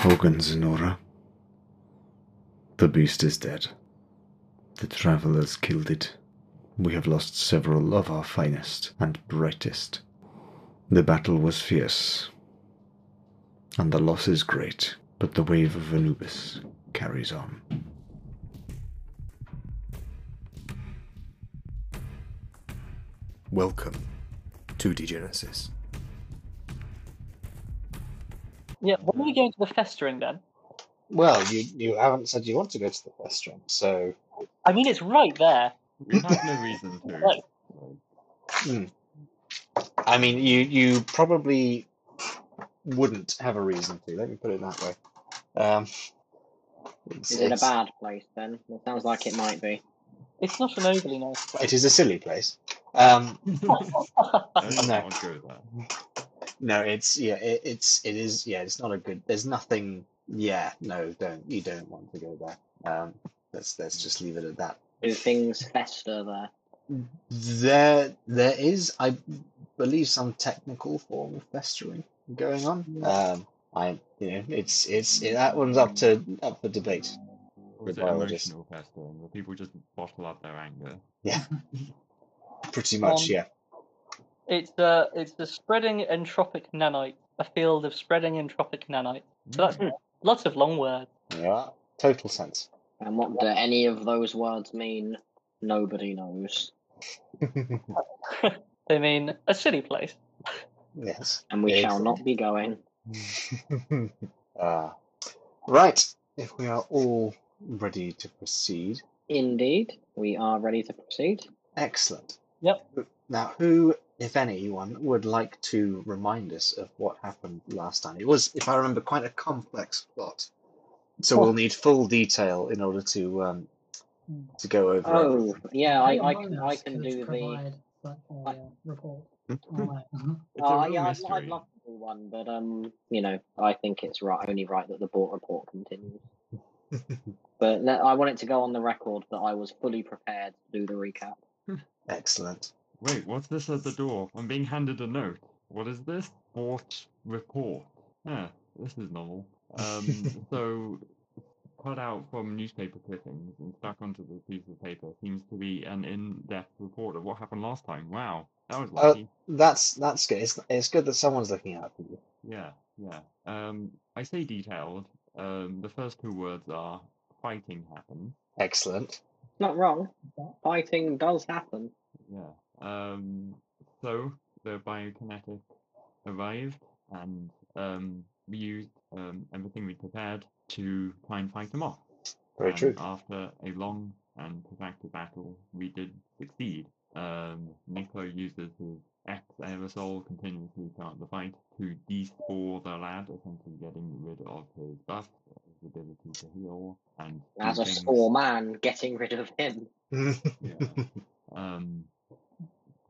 Hogan Zenora. The beast is dead. The travelers killed it. We have lost several of our finest and brightest. The battle was fierce, and the loss is great, but the wave of Anubis carries on. Welcome to Degenesis. Yeah, when are we going to the festering then? Well, you you haven't said you want to go to the restaurant, so I mean, it's right there. We have no reason to. Right. hmm. I mean, you you probably wouldn't have a reason to. Let me put it that way. Um, it's, Is it a bad place then? It sounds like it might be. It's not an overly nice place. It is a silly place. Um, Let's No. not go there. No, it's yeah, it, it's it is yeah, it's not a good. There's nothing. Yeah, no, don't you don't want to go there. Um, let's let's just leave it at that. Do things fester there? There there is, I believe, some technical form of festering going on. Um, I you know, it's it's that one's up to up for debate. Or is it emotional festering, where people just bottle up their anger? Yeah, pretty much. Um, yeah. It's the it's the spreading entropic nanite, a field of spreading entropic nanite. So that's lots of long words. Yeah, total sense. And what do any of those words mean? Nobody knows. They mean a silly place. yes. And we shall not be going. uh, right. If we are all ready to proceed, Indeed, we are ready to proceed. excellent. Yep. Now, who, if anyone, would like to remind us of what happened last time? It was, if I remember, quite a complex plot. So we'll need full detail in order to um, to go over. Oh, everything. yeah, I, I can I can do the. provide such a I- uh, report. Hmm? Alright, uh-huh. Oh, yeah, I'd. I'd love to do one, but um, you know, I think it's right, only right that the Bort report continues. But le- I want it to go on the record that I was fully prepared to do the recap. Excellent. Wait, what's this at the door? I'm being handed a note. What is this? Bort report. Huh, this is novel. Um, so, cut out from newspaper clippings and stuck onto the piece of paper seems to be an in-depth report of what happened last time. Wow, that was Uh. That's that's good. It's, it's good that someone's looking out for you. Yeah, yeah. Um, I say detailed. Um, the first two words are fighting happened. Excellent. Not wrong. Fighting does happen. Yeah. Um, so the biokinetic arrived, and um, we used um, everything we prepared to try and fight them off. Very and true. After a long and protracted battle, we did succeed. Um, Nico uses his X aerosol continuously throughout the fight to de-spore the lad, essentially getting rid of his buff, his ability to heal, and As a things- sore man, getting rid of him. Yeah. Um,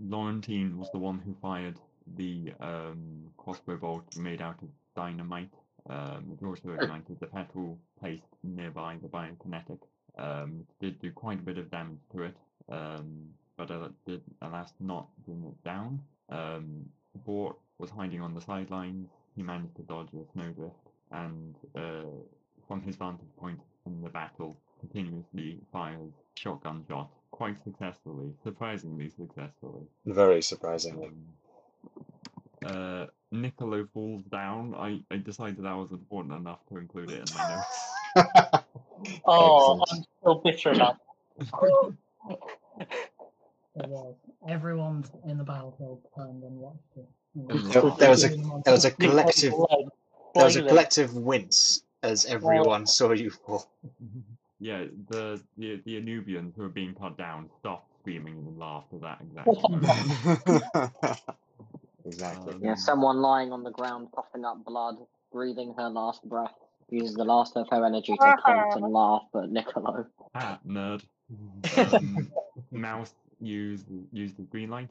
Laurentine was the one who fired the um, crossbow bolt made out of dynamite. Um, it also ignited the petrol placed nearby the biokinetic. Um, did do quite a bit of damage to it, um, but uh, did alas not bring it down. Um, Bort was hiding on the sidelines. He managed to dodge a snowdrift, and uh, from his vantage point in the battle, continuously fires shotgun shots quite successfully, surprisingly successfully. Very surprisingly. Um, uh, Niccolo falls down. I, I decided that was important enough to include it in my notes. Oh, Excellent. I'm still bitter about It was. Everyone in the battlefield turned and watched it. There- there was a- There was a collective there was a collective wince as everyone saw you fall. yeah, the, the the Anubians who are being cut down stopped screaming and laughed at that exact moment. exactly. Um, Yeah, someone lying on the ground, coughing up blood, breathing her last breath, uses the last of her energy to taunt and laugh at Niccolo. Ah, nerd. Um, Mouse used used the green light.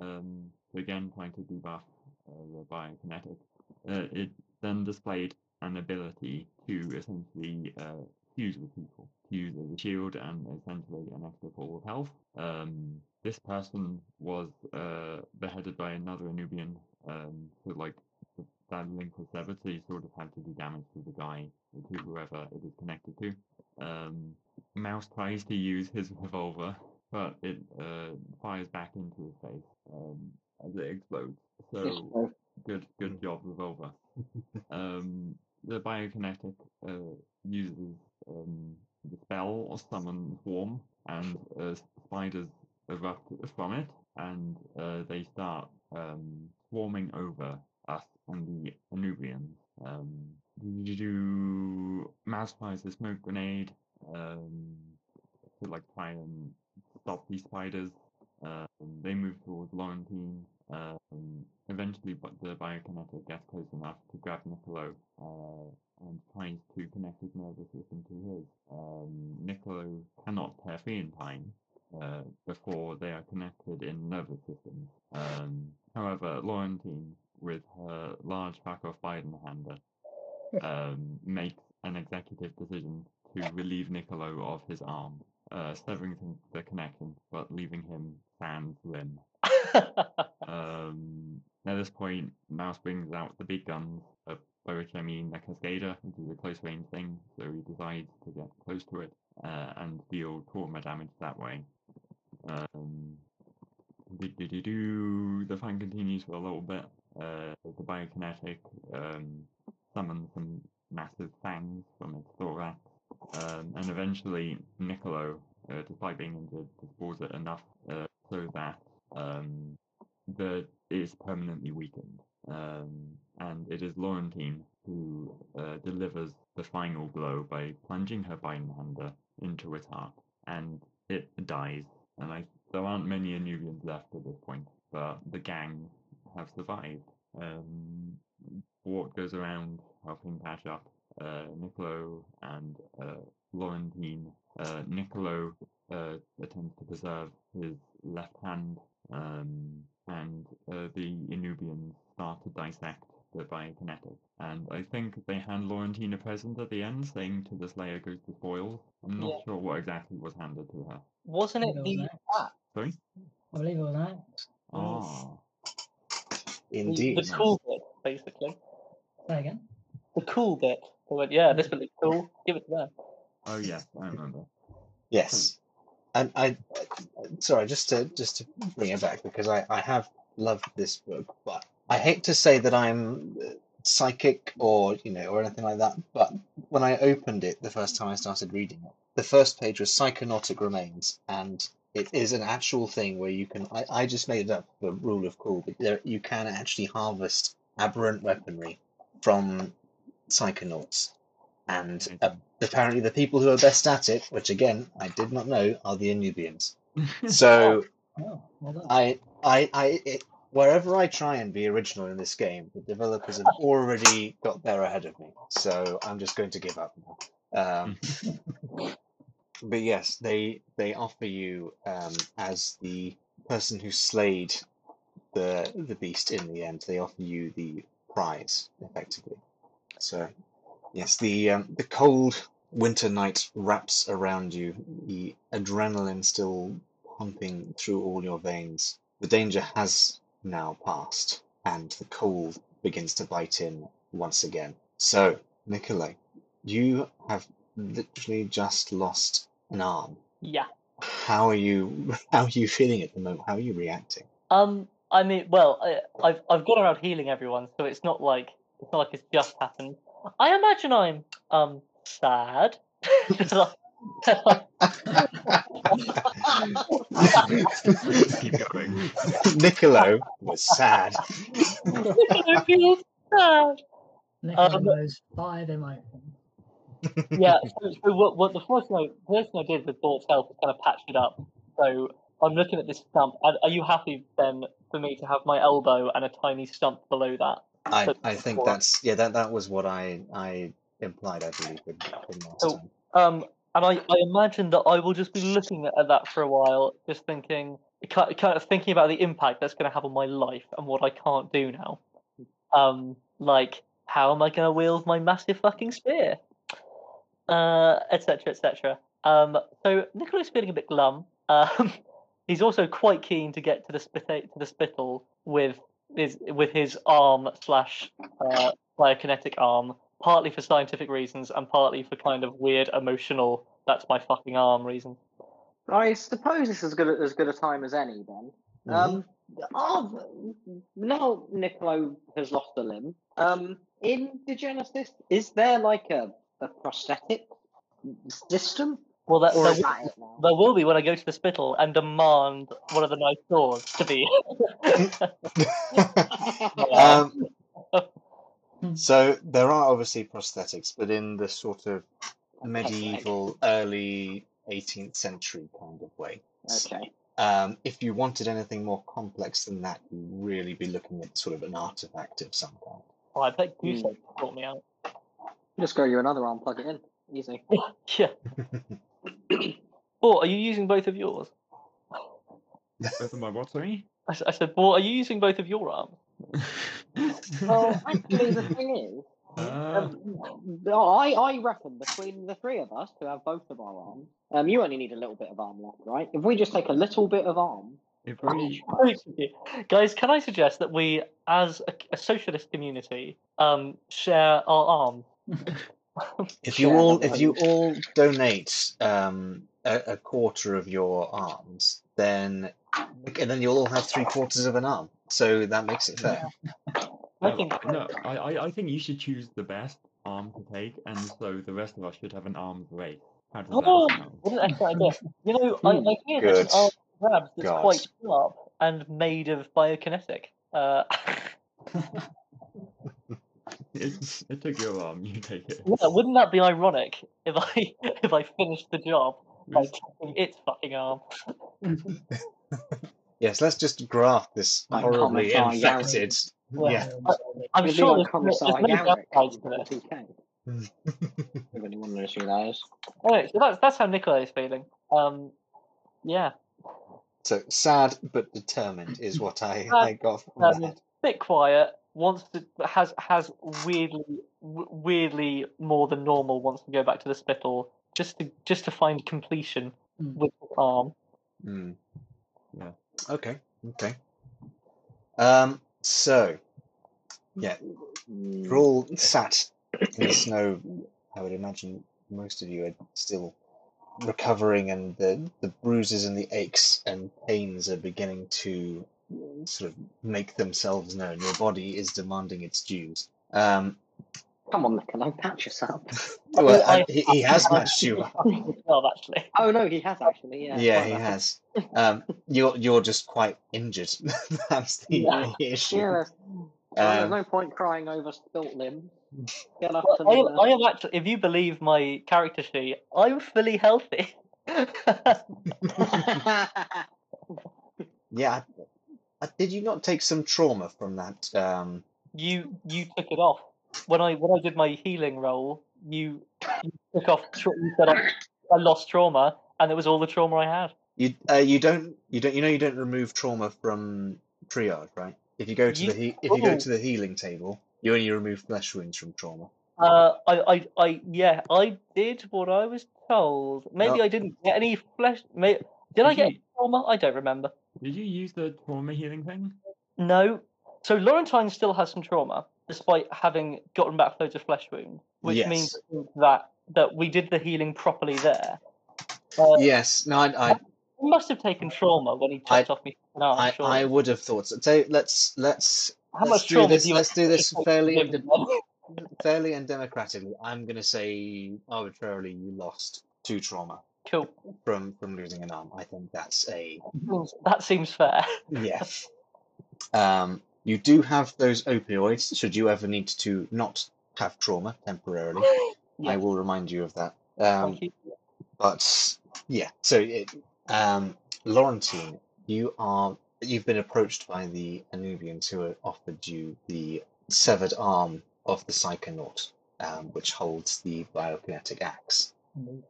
Um, again, trying to debuff uh, the biokinetic. Uh, it then displayed an ability to essentially uh, with people, to use as shield and essentially an extra pool of health. Um, this person was uh, beheaded by another Anubian um, with like that link was severed, so you sort of had to do damage to the guy, to whoever it is connected to. Um, Mouse tries to use his revolver, but it uh, fires back into his face um, as it explodes. So good, good job, revolver. Um, the biokinetic uh, uses um, the spell or summon swarm, and uh, spiders erupt from it, and uh, they start um, swarming over us and the Anubians. Um, do, mouse fires smoke grenade um, to like try and stop these spiders. Um, they move towards Laurentine. Um, eventually, but the biokinetic gets close enough to grab Niccolo uh, and tries to connect his nervous system to his. Um, Niccolo cannot tear free in time uh, before they are connected in nervous systems. Um, however, Laurentine, with her large pack of Biden-hander, um, makes an executive decision to relieve Niccolo of his arm, uh, severing the connection, but leaving him sans limb. Um, at this point, Mouse brings out the big guns, by which I mean the Cascader, which is a close range thing, so he decides to get close to it uh, and deal trauma damage that way. Um, the fight continues for a little bit. Uh, the biokinetic um, summons some massive fangs from its thorax, um, and eventually Niccolo, uh, despite being injured, disposes it enough uh, so that um, the it is permanently weakened. Um, and it is Laurentine who uh, delivers the final blow by plunging her Bindhander into its heart, and it dies. And I, there aren't many Anubians left at this point, but the gang have survived. Um, Bort goes around helping patch up uh, Niccolo and uh, Laurentine. Uh, Niccolo uh, attempts to preserve his left hand, um, and uh, the Anubians start to dissect the biokinetic. And I think they hand Laurentine a present at the end, saying to the Slayer goes to spoils. I'm not Yeah. sure what exactly was handed to her. Wasn't it It the an axe? Sorry? I believe it was an axe. Ah, Indeed. the cool bit, basically. Say again. The cool bit. They went, yeah, this would look cool. Give it to them. oh yes, I remember. Yes, and I, sorry, just to just to bring it back because I I have loved this book, but I hate to say that I'm uh, psychic or you know or anything like that. But when I opened it the first time I started reading it, the first page was psychonautic remains, and it is an actual thing where you can. I, I just made it up the rule of cool, but there you can actually harvest aberrant weaponry from psychonauts, and uh, apparently the people who are best at it, which again I did not know, are the Anubians. So Oh, well. I, I, I, it, wherever I try and be original in this game, the developers have already got there ahead of me. So I'm just going to give up now. Um, but yes, they they offer you um, as the person who slayed the the beast in the end. They offer you the prize effectively. So yes, the um, the cold winter night wraps around you. The adrenaline still pumping through all your veins. The danger has now passed, and the cold begins to bite in once again. So, Nikolai, you have literally just lost an arm. Yeah. How are you? How are you feeling at the moment? How are you reacting? Um, I mean, well, I, I've I've gone around healing everyone, so it's not like it's not like it's just happened. I imagine I'm um sad. Keep going. Niccolo was sad. I feel sad. Nicola um, knows five emotions. Yeah. So, so what, what the first thing I, first thing I did with Bort's health was kind of patch it up. So I'm looking at this stump. Are, are you happy then for me to have my elbow and a tiny stump below that? I, So- I think that's yeah that that was what I I implied I believe in, in last So- time. Um, and I, I imagine that I will just be looking at that for a while, just thinking, kind of thinking about the impact that's going to have on my life and what I can't do now. Um, like, how am I going to wield my massive fucking spear? Uh, etc. etc. Um, so Nicola's feeling a bit glum. Um, he's also quite keen to get to the to the spittle with is with his arm slash uh, biokinetic arm, partly for scientific reasons and partly for kind of weird emotional "that's my fucking arm" reason. I suppose this is as good as good a time as any then. Mhm. Um, are, now Niccolo has lost a limb. Um, in Degenesis, is there like a, a prosthetic system, Well, that, or there, is will, that it now? there will be when I go to the spittle and demand one of the nice doors to be. um, so there are obviously prosthetics, but in the sort of medieval, early 18th century kind of way. Okay. Um, if you wanted anything more complex than that, you'd really be looking at sort of an artifact of some kind. oh, I bet you Hmm. said sort me out. Just grow you another arm, plug it in. Easy. Yeah. Or are you using both of yours? Both of my what, sorry? I, s- I said, well, are you using both of your arms? Well, actually, the thing is, Uh, um, I, I reckon between the three of us who have both of our arms, um, you only need a little bit of arm left, right? If we just take a little bit of arm, if we, Guys, can I suggest that we, as a, a socialist community, um, share our arms? If you all if you all donate um, a, a quarter of your arms, then and then you'll all have three quarters of an arm. So that makes it fair. I no, think no, I, I, I think you should choose the best arm to take, and so the rest of us should have an arms race. How does Oh, that sound? what an excellent idea. You know, I, I hear Good there's an arm grabs that's God. quite sharp and made of biokinetic. Uh, It, it took your arm, you take it. yeah, wouldn't that be ironic if I if I finished the job by taking its fucking arm? Yes, let's just graft this Like horribly Commissar Yarrick. infected. Well, Yeah. I'm sure like there's, there's Commissar many Yarrick downsides from to this. 40K. If anyone knows who that is. Anyway, so that's that's how Nicola is feeling. Um, yeah, So sad but determined is what I, Sad, I got from um, that. bit quiet. Wants to has has weirdly w- weirdly more than normal. Wants to go back to the spittle just to just to find completion Mm. with his arm. Hmm. Yeah. Okay. Okay. Um. So, yeah, you're all sat in the snow. I would imagine most of you are still recovering, and the the bruises and the aches and pains are beginning to sort of make themselves known. Your body is demanding its dues. Um. Come on, Nicola, patch yourself. Well, I- I, he, he has matched you up. Well, actually, Oh no, he has actually. Yeah. Yeah, he has. Um, you're you're just quite injured. That's the Yeah. issue. Yeah. there's- there's Um, no point crying over spilt limbs. Well, I am, uh, I am actually. If you believe my character sheet, I'm fully healthy. yeah. I- I- did you not take some trauma from that? Um, you you took it off when I when I did my healing roll. You, you took off. You said I, I lost trauma, and it was all the trauma I had. you uh, you don't you don't you know you don't remove trauma from triage, right? If you go to You- the he- if you go oh. to the healing table, you only remove flesh wounds from trauma. Uh, I, I, I, yeah, I did what I was told. Maybe No. I didn't get any flesh. May, did I get you- trauma? I don't remember. Did you use the trauma healing thing? No. So Laurentine still has some trauma, despite having gotten back loads of flesh wounds, which means that that we did the healing properly there. Uh, Yes. No, I I, must have taken trauma when he I- chopped off me. No, I, sure. I would have thought so. So let's let's How let's do this. Let's do this fairly and fairly and democratically. I'm going to say arbitrarily you lost two trauma Cool. from from losing an arm. I think that's a That seems fair. yeah. Um, you do have those opioids. Should you ever need to not have trauma temporarily, I will remind you of that. Um, you. but yeah, so it, um, Laurentine, you are you've been approached by the Anubians who have offered you the severed arm of the Psychonaut, um, which holds the biokinetic axe. Indeed.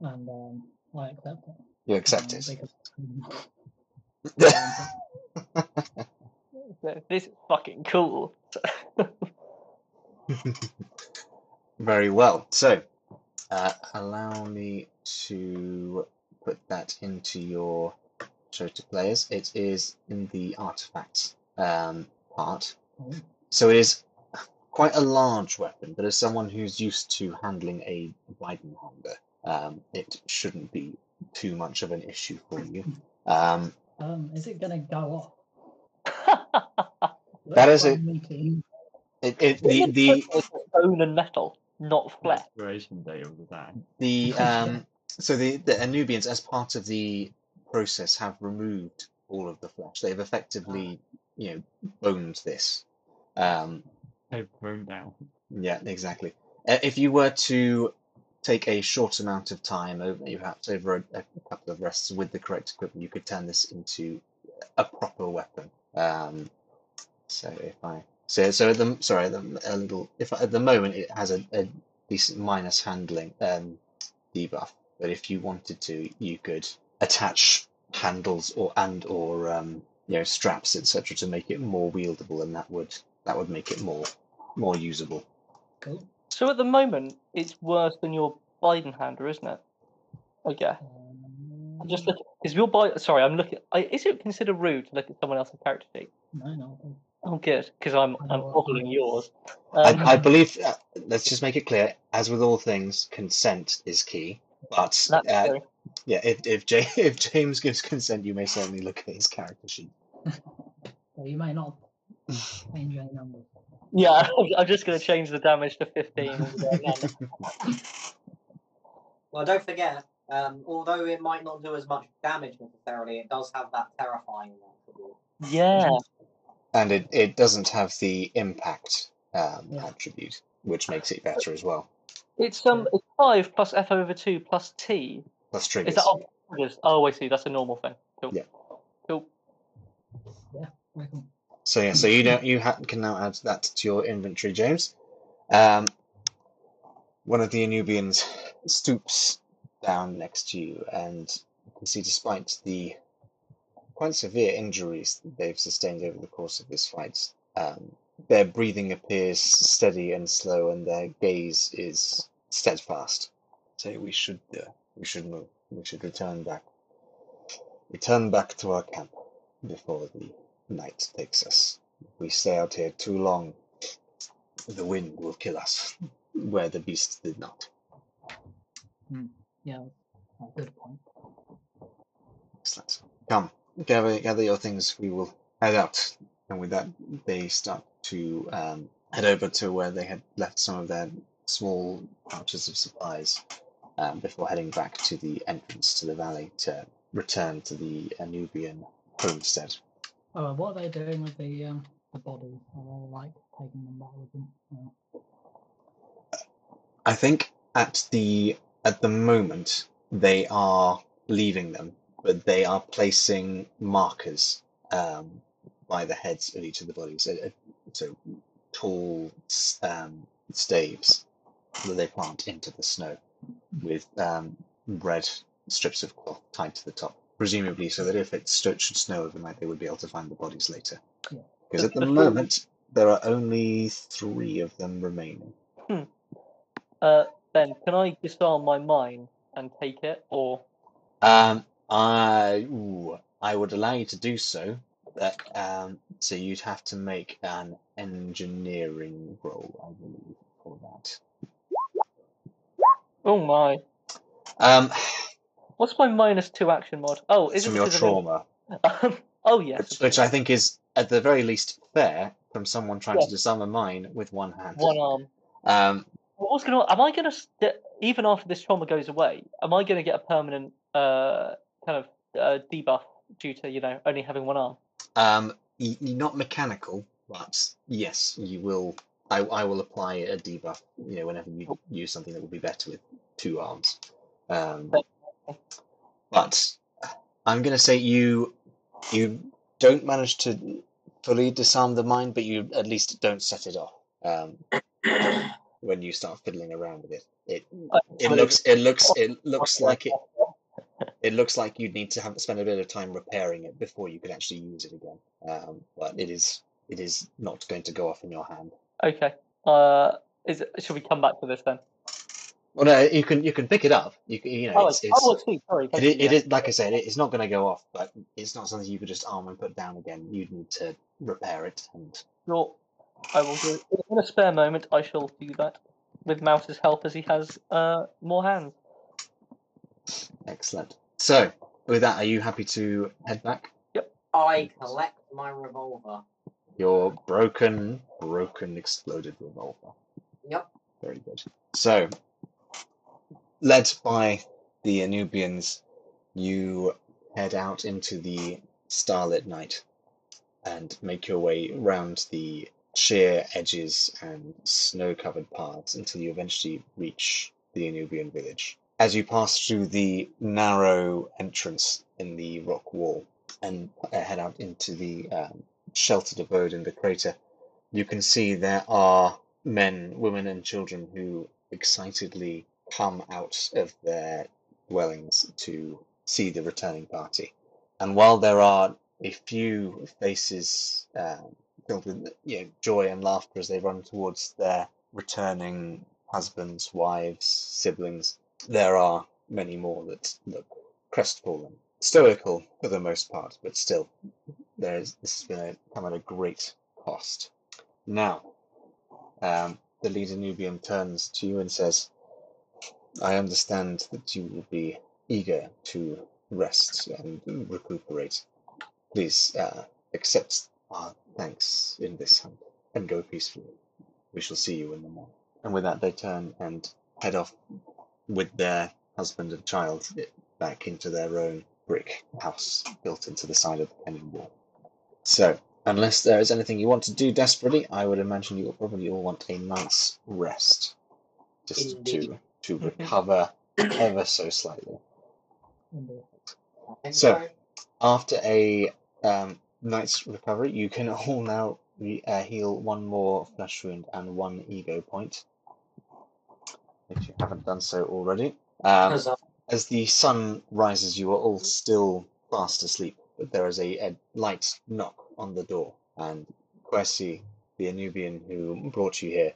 And um, I accept it. You accept um, it. because- This is fucking cool. Very well. So, uh, allow me to put that into your show to players. It is in the artifacts um, part. So it is quite a large weapon, but as someone who's used to handling a Weidenhanger, um, it shouldn't be too much of an issue for you. Um, Um, is it gonna go off? That That's is a- it, it, the the bone and metal, not flesh. Expiration date of the attack. the um, so the the Anubians, as part of the process, have removed all of the flesh. They've effectively, you know, boned this. Um, They've thrown down. Yeah, exactly. Uh, if you were to take a short amount of time, over, perhaps over a, a couple of rests with the correct equipment, you could turn this into a proper weapon. Um, so if I so so at the sorry at the, a little if at the moment it has a, a decent minus handling um, debuff, but if you wanted to, you could attach handles or and or um, you know straps etc to make it more wieldable, and that would that would make it more more usable. Cool. So at the moment, it's worse than your Biden hander, isn't it? Okay. Um, I'm just looking because your Biden. Sorry, I'm looking. I, is it considered rude to look at someone else's character sheet? No, no. no. Oh, good, because I'm I I'm know what following mine is. yours. I, Um, I believe, uh, let's just make it clear, as with all things, consent is key. But uh, yeah, if if, J- if James gives consent, you may certainly look at his character sheet. So you may not change any numbers. Yeah, I'm just going to change the damage to 15. and go, no, no. Well, don't forget, um, although it might not do as much damage necessarily, it does have that terrifying attribute. Yeah, And it, it doesn't have the impact um, Yeah. attribute, which makes it better as well. it's um it's five plus F over two plus T. Plus Is triggers. that oh, triggers? Oh, I see. That's a normal thing. Cool. Yeah. Cool. Very cool. So yeah, so you don't you ha- can now add that to your inventory, James. Um, one of the Anubians stoops down next to you, and you can see, despite the quite severe injuries they've sustained over the course of this fight, um, their breathing appears steady and slow, and their gaze is steadfast. So we should uh, we should move. We should return back. Return back to our camp before the night takes us. If we stay out here too long, the wind will kill us, where the beast did not. Yeah, good point. Excellent. Come, gather, gather your things. We will head out. And with that, they start to um, head over to where they had left some of their small pouches of supplies um, before heading back to the entrance to the valley to return to the Anubian homestead. Oh, what are they doing with the um the bodies? Are they like taking them back with them? No. I think at the at the moment they are leaving them, but they are placing markers um, by the heads of each of the bodies. So, uh, so tall um, staves that they plant into the snow with um, red strips of cloth tied to the top, presumably so that if it should snow overnight, they would be able to find the bodies later. Yeah. Because at the Before- moment there are only three of them remaining. Hmm. Uh, Ben, can I disarm my mine and take it, or Um, I ooh, I would allow you to do so, but um, so you'd have to make an engineering roll, I believe, for that. oh my, Um, what's my minus two action mod? Oh, is from it your because of trauma, Um, oh yes, which, which I think is at the very least fair from someone trying Yeah. to disarm a mine with one hand. one arm. Um, What was gonna? Am I gonna st- even after this trauma goes away? Am I gonna get a permanent uh kind of uh, debuff due to you know only having one arm? um, y- not mechanical, but yes, you will. I, I will apply a debuff. You know, whenever you use something that will be better with two arms. Um, but I'm going to say you you don't manage to fully disarm the mine, but you at least don't set it off um, when you start fiddling around with it. It it looks it looks it looks like it it looks like you'd need to have spend a bit of time repairing it before you could actually use it again. Um, but it is it is not going to go off in your hand. Okay. Uh, is it, should we come back to this then? Well, no, you can you can pick it up. You can, you know Oh, it's, it's oh, see. Sorry. It, it is like I said, it- it's not going to go off, but it's not something you could just arm and put down again. You'd need to repair it and Sure. I will do it. In a spare moment, I shall do that with Mouse's help as he has uh, more hands. excellent. So, with that, are you happy to head back? Yep. I collect my revolver. Your broken, broken, exploded revolver. Yep. Very good. So, led by the Anubians, you head out into the starlit night and make your way round the sheer edges and snow covered paths until you eventually reach the Anubian village. As you pass through the narrow entrance in the rock wall and head out into the um, sheltered abode in the crater, you can see there are men, women, and children who excitedly come out of their dwellings to see the returning party. And while there are a few faces um, filled with you know, joy and laughter as they run towards their returning husbands, wives, siblings, there are many more that look crestfallen, stoical for the most part, but still, there is this is going to come at a great cost. Now, um, the leader Nubian turns to you and says, I understand that you will be eager to rest and recuperate. Please uh, accept our thanks in this hunt and go peacefully. We shall see you in the morning. And with that, they turn and head off with their husband and child back into their own brick house built into the side of the canyon wall. So, unless there is anything you want to do desperately, I would imagine you will probably all want a night's rest, just Indeed. to to recover ever so slightly. Indeed. So- After a um, night's recovery, you can all now re- uh, heal one more flesh wound and one ego point, if you haven't done so already. Um, as the sun rises, you are all still fast asleep, but there is a, a light knock on the door, and Kwesi, the Anubian who brought you here,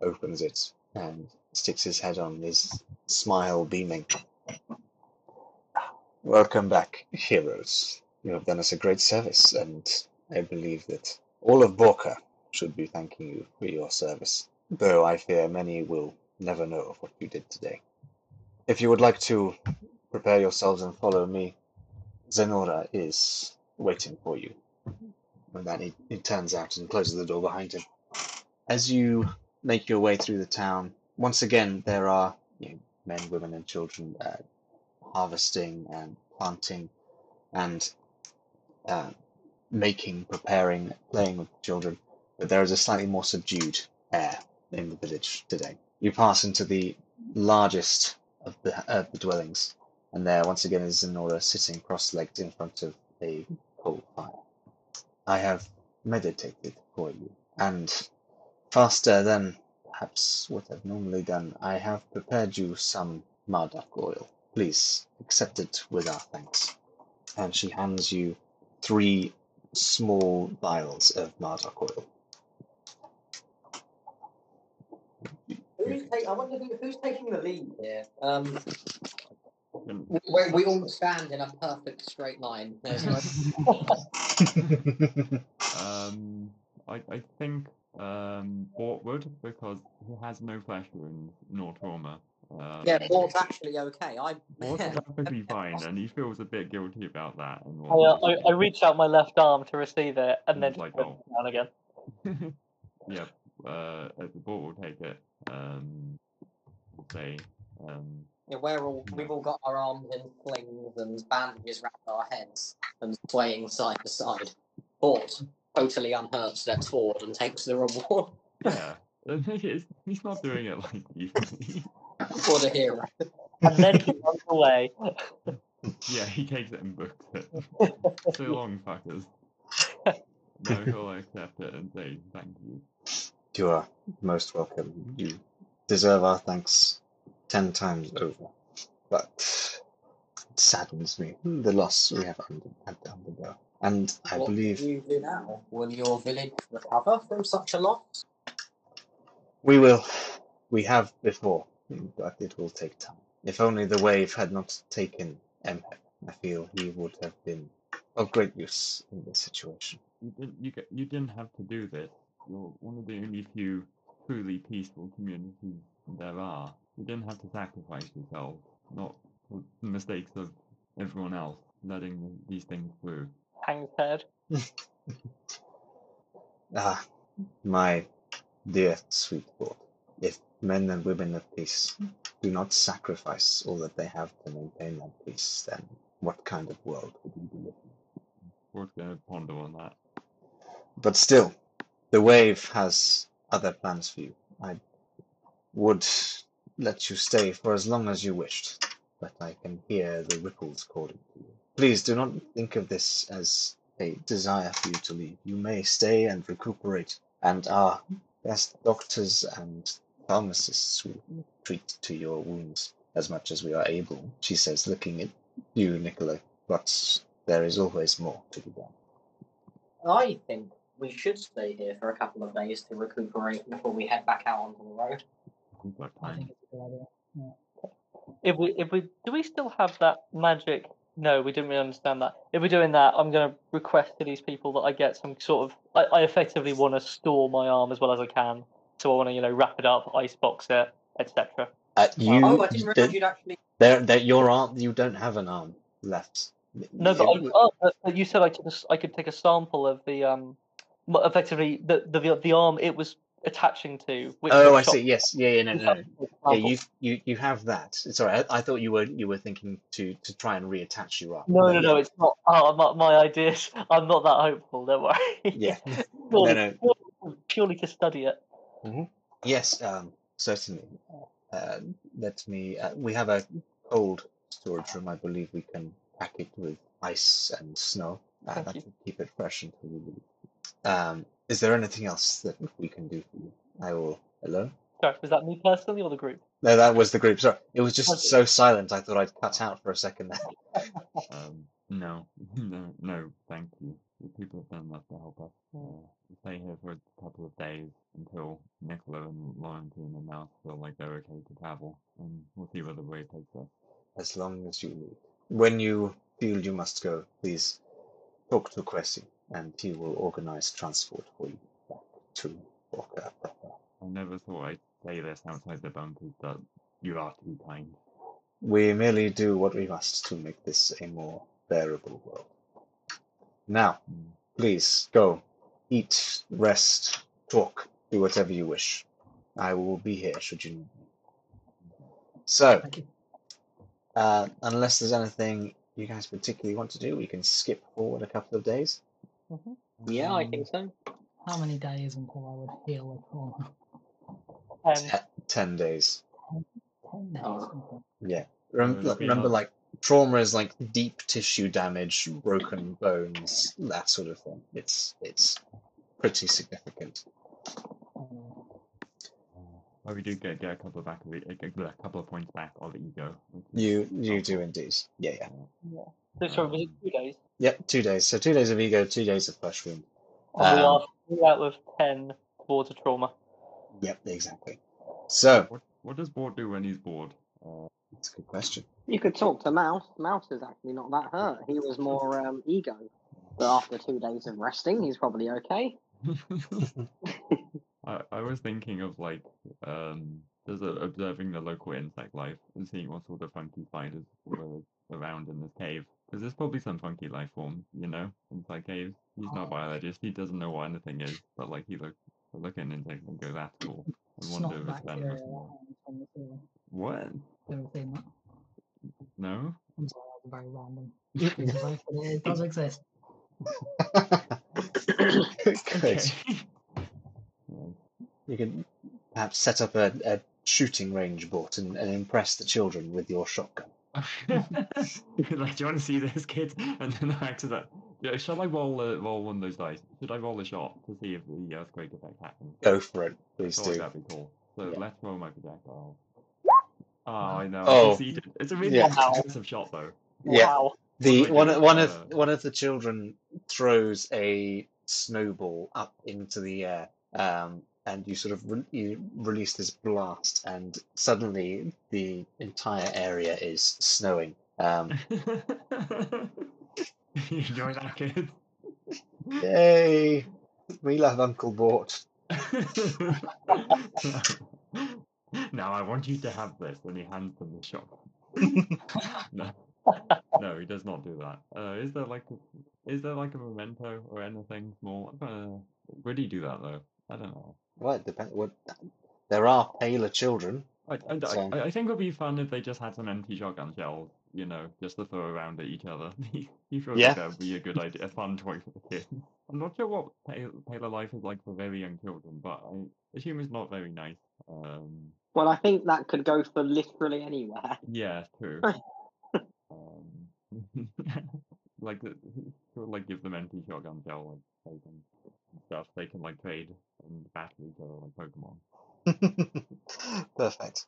opens it and sticks his head on, his smile beaming. Welcome back, heroes. You have done us a great service, and I believe that all of Borca should be thanking you for your service, though I fear many will never know of what you did today. If you would like to prepare yourselves and follow me, Zenora is waiting for you. And then he, he turns out and closes the door behind him. As you make your way through the town, once again there are you know, men, women, and children uh, harvesting and planting and uh, making, preparing, playing with children. But there is a slightly more subdued air in the village today. You pass into the largest of the, of the dwellings, and there once again is Zenora sitting cross-legged in front of a coal fire. I have meditated for you, and faster than perhaps what I've normally done, I have prepared you some Mardak oil. Please accept it with our thanks. And she hands you three small vials of Mardak oil. Who's take, I wonder who, who's taking the lead here. Um, And Where we all stand in a perfect straight line. Um, I, I think um, Bort would because he has no flesh wounds nor trauma. Um, yeah, Bort's actually okay. I Bort's perfectly fine, and he feels a bit guilty about that. And I, uh, I, I reach out my left arm to receive it and then like, put oh. it down again. yeah, uh, the Bort will take it. Um, say, um, Yeah, we're all we've all got our arms in slings and bandages around our heads and swaying side to side. Bort, totally unhurt, steps forward and takes the reward. yeah, the he's not doing it like easily. What the hero. And then he runs away. yeah, he takes it and books it. so long, fuckers. No, he'll accept it and say thank you. You are most welcome. You deserve our thanks ten times over. But it saddens me the loss we have under, had to undergo. And I what believe will you do now? Will your village recover from such a loss? we will. We have before, but it will take time. If only the wave had not taken Emhep, I feel he would have been of great use in this situation. you didn't you get you didn't have to do this. You're one of the only few truly peaceful communities there are. You didn't have to sacrifice yourself, not for the mistakes of everyone else, letting these things through. Hangs head. Ah, my dear sweet boy, If men and women of peace do not sacrifice all that they have to maintain that peace, then what kind of world would we be living? in? Ponder on that. But still, the wave has other plans for you. I would let you stay for as long as you wished, but I can hear the ripples calling to you. Please do not think of this as a desire for you to leave. You may stay and recuperate, and our best doctors and pharmacists will treat to your wounds as much as we are able, she says, looking at you, Nicola. But there is always more to be done. I think we should stay here for a couple of days to recuperate before we head back out onto the road. I think it's a good idea. Yeah. If we if we do we still have that magic? No, we didn't really understand that. If we're doing that, I'm going to request to these people that I get some sort of. I, I effectively want to store my arm as well as I can, so I want to you know wrap it up, icebox it, etc. Uh, you, oh, I didn't realise you'd actually. there, there, your arm, you don't have an arm left. No, but, I, oh, but but you said I could I could take a sample of the um, effectively the the the arm it was attaching to. Which oh, was I shot- see. Yes, yeah, yeah, no, no, no. Yeah, you, you, you have that. Sorry, I, I thought you were, you were thinking to, to try and reattach your arm. No, But no, no, it's not. Oh, my, my ideas. I'm not that hopeful. Don't worry. Yeah. purely, no. purely- purely to study it. Yes, um, certainly. Uh, let me. Uh, we have a cold storage room. I believe we can pack it with ice and snow. Uh, that you. will keep it fresh until we leave. Um, is there anything else that we can do for you? I will. Hello. Sorry, was that me personally or the group? No, that was the group. Sorry, it was just Okay. so silent. I thought I'd cut out for a second there. Um, no, no, no, thank you. The people have done enough to help us. Uh, we'll stay here for a couple of days until Nicola and Laurentine and now feel like they're okay to travel, and we'll see where the way takes us. as long as you need. When you feel you must go, please talk to Kwesi, and he will organize transport for you back to Walker proper. I never thought I'd say this outside the bunkers, but you are too kind. We merely do what we must to make this a more bearable world. Now, Mm. please go, eat, rest, talk, do whatever you wish. I will be here should you need me. So, Thank you. uh, unless there's anything you guys particularly want to do, we can skip forward a couple of days. Mm-hmm. Yeah, I think um, so. How many days until I would heal a trauma? And Te- ten days. Ten days. Oh. Yeah. Rem- remember, mm, like trauma is like deep tissue damage, broken bones, that sort of thing. It's it's pretty significant. Well, we do get, get a couple of back of it, a, a couple of points back of ego. which is You you do indeed. Yeah, yeah. yeah. So sorry, was it two days? Yep. Two days. So two days of ego, two days of flesh wound. And we Um, are three out of ten towards a trauma. Yep. Exactly. So What what does Bort do when he's bored? Uh, that's a good question. You could talk to Mouse. Mouse is actually not that hurt. He was more um, ego. But after two days of resting, he's probably okay. I, I was thinking of like um just uh, observing the local insect life and seeing what sort of funky spiders were around in this cave. Because there's probably some funky life form, you know, inside caves. He's not a biologist. He doesn't know what anything is, but like he look he'll look at an insect and go, "That's cool." I wonder if it's bacteria venomous. That or not. hangs on the ceiling. What? You seen that? No. I'm sorry, that was very random. It does exist. Good. Yeah. You can perhaps set up a, a shooting range, Bort, and, and impress the children with your shotgun. like, do you want to see this, kid? And then I accident. Yeah, shall I roll uh, roll one of those dice? Should I roll a shot to see if the earthquake effect happens? Go for it, please do. that'd be cool. So Yeah. let's roll my projectile. Oh, I know. Oh. I succeeded. It's a really Yeah. expensive shot, though. Yeah. Wow. The What do I one do? one of Uh, one of the children throws a snowball up into the air, um, and you sort of re- you release this blast, and suddenly the entire area is snowing. Um, you enjoy that, kid? Yay! We love Uncle Bort. now I want you to have this, and he hands them the shop. no, no, he does not do that. Uh, is there like a, is there like a memento or anything small? Uh, would he do that though? I don't know. Well, it depends. What there are paler children. I, I, So- I, I think it would be fun if they just had some empty shotgun shells, you know, just to throw around at each other. he he feels Yeah. like that would be a good idea, a fun toy for the kids. I'm not sure what pale, paler life is like for very young children, but I assume it's not very nice. Um, Well, I think that could go for literally anywhere. yeah, true. um, like, the- sort of like give them empty shotgun shell, like they can stuff they can like trade and battle each other like Pokemon. Perfect.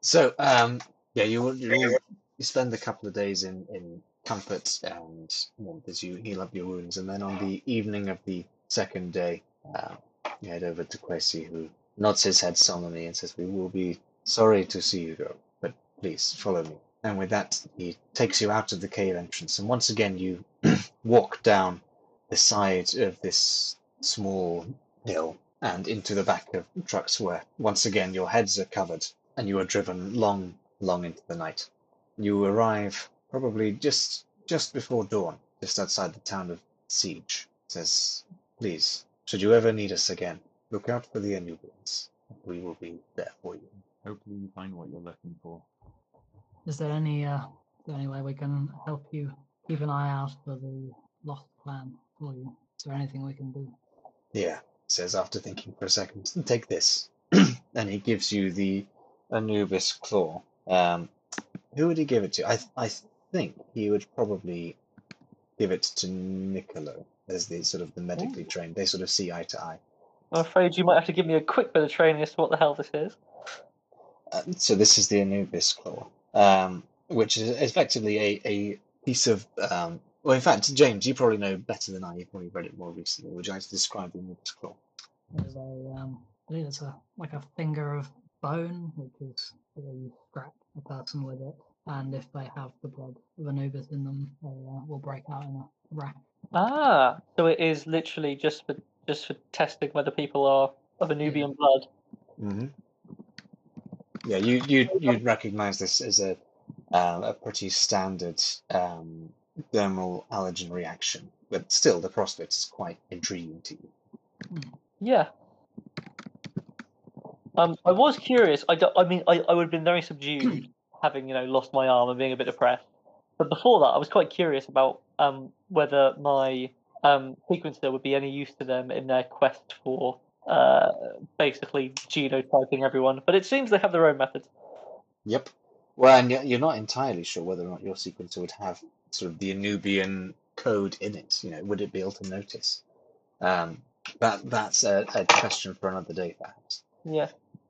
So, um, yeah, you you, you spend a couple of days in in comfort and warmth as you heal up your wounds, and then on the evening of the second day, uh, you head over to Kwesi, who nods his head solemnly and says, "We will be sorry to see you go, but please follow me." And with that, he takes you out of the cave entrance, and once again you walk down the side of this small hill and into the back of trucks where once again your heads are covered and you are driven long, long into the night. You arrive probably just just before dawn, just outside the town of Siege. Says, please, should you ever need us again, look out for the Anubians. We will be there for you. Hopefully, you find what you're looking for. Is there any uh, is there any way we can help you keep an eye out for the lost clan for you? Is there anything we can do? Yeah, says after thinking for a second, take this. and he gives you the Anubis claw. Um, who would he give it to? I I think he would probably give it to Niccolo as the sort of the medically trained. They sort of see eye to eye. I'm afraid you might have to give me a quick bit of training as to what the hell this is. Uh, so this is the Anubis claw, um, which is effectively a, a piece of. Um, well, in fact, James, you probably know better than I. You've probably read it more recently. Would you like to describe the Anubis claw? There's a um, I believe it's a like a finger of bone, which is where you scratch a person with it, and if they have the blood of Anubis in them, they uh, will break out in a rash. Ah, so it is literally just for just for testing whether people are of Anubian blood. hmm Yeah, you you you'd recognise this as a um, a pretty standard um, thermal allergen reaction, but still the prospect is quite intriguing to you. Yeah. Um, I was curious. I, I mean, I, I would have been very subdued, having you know lost my arm and being a bit depressed. But before that, I was quite curious about um, whether my um, sequencer would be any use to them in their quest for uh, basically genotyping everyone. But it seems they have their own methods. Yep. Well, and you're you're not entirely sure whether or not your sequencer would have sort of the Anubian code in it. You know, would it be able to notice? Um, that that's a, a question for another day, perhaps. Yeah.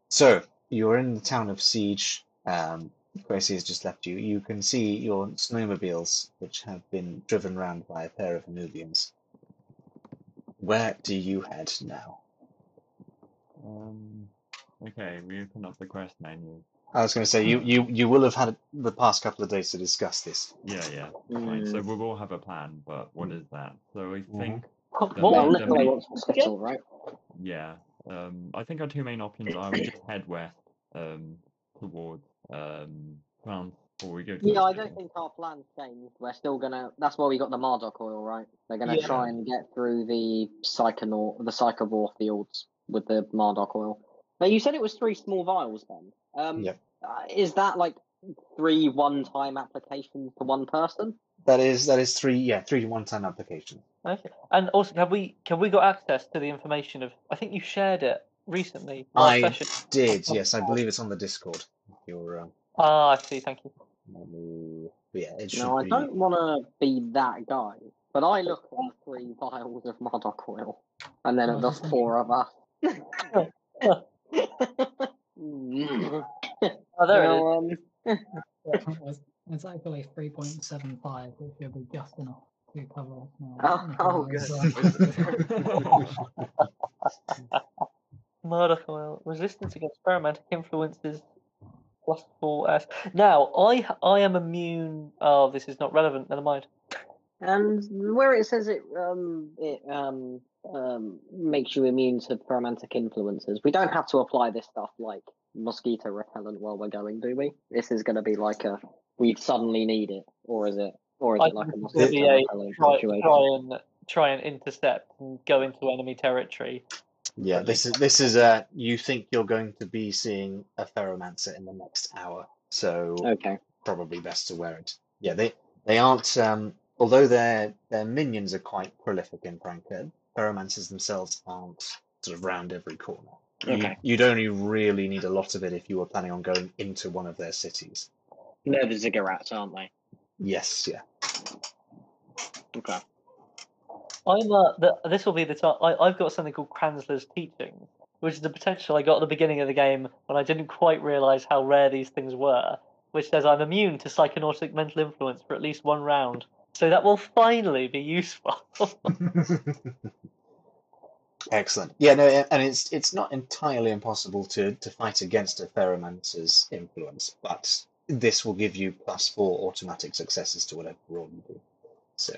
So you're in the town of Siege. Um, Gracie has just left you. You can see your snowmobiles, which have been driven round by a pair of Anubians. Where do you head now? Um, okay, we open up the quest menu. I was going to say you, you you will have had the past couple of days to discuss this. Yeah, yeah, fine. So Mm. we will have a plan, but what is that? So I think, What? The Well, main- main- wants to right? yeah, um, I think our two main options are we just head west, um, towards um France, or we go. To Yeah, I city. don't think our plan's changed. We're still gonna. That's why we got the Marduk oil, right? They're gonna Yeah. try and get through the Psychonaut, the Psychovore fields with the Marduk oil. Now you said it was three small vials, then. Um, Yep. uh, is that like three one-time applications to one person? That is that is three yeah three one-time applications. Okay. And also, have we can we got access to the information of? I think you shared it recently. I session. did yes, I believe it's on the Discord. If you're um, Ah, I see. Thank you. Let me- but yeah, it should No, I be. don't want to be that guy, but I look at the three vials of Marduk oil, and then at the four of us. Mm. Oh, there it is. Now, um, it's, it's actually 3.75, which will be just enough to cover us now. Oh, oh, Nicola is, uh, Marduk oil resistance against aromatic influences plus four S. Now I I am immune. Oh, this is not relevant. Never mind. And where it says it um it um um makes you immune to romantic influences, we don't have to apply this stuff like mosquito repellent while we're going, do we? This is going to be like a we suddenly need it, or is it, or is I it like a mosquito gonna be a repellent try, situation? try and try and intercept and go into enemy territory. Yeah, this is this is uh you think you're going to be seeing a Pheromancer in the next hour, so Okay. probably best to wear it. Yeah, they they aren't um although their their minions are quite prolific in Franka, Pheromancers themselves aren't sort of round every corner. You- Okay. You'd only really need a lot of it if you were planning on going into one of their cities. They're the ziggurats, aren't they? Yes, yeah. Okay. I'm uh, the, this will be the time. I, I've got something called Kranzler's teaching, which is the potential I got at the beginning of the game when I didn't quite realize how rare these things were. Which says I'm immune to psychonautic mental influence for at least one round, so that will finally be useful. Excellent. Yeah, no, and it's it's not entirely impossible to to fight against a Pheromancer's influence, but this will give you plus four automatic successes to whatever roll you do. So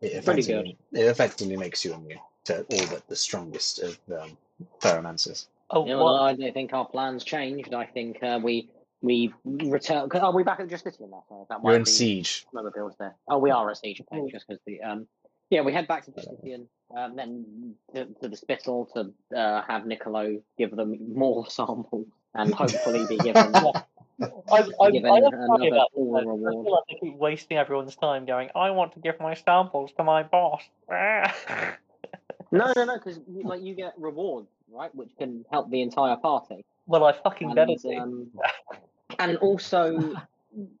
it effectively, it effectively makes you immune to all but the strongest of um, Pheromancers. oh, Yeah, well. I don't think our plans changed. I think uh, we we return. Are we back at Justitian now? So that You're might in be siege. Another build there. Oh, we are at siege. Okay, Mm. just because the um. Yeah, we head back to Justitian, um, then to, to the Spital to uh, have Niccolo give them more samples and hopefully be given I, I, I am sorry another about this. I feel like I keep wasting everyone's time going. I want to give my samples to my boss. No, no, no, because like you get rewards, right, which can help the entire party. well, I fucking better do. um, and also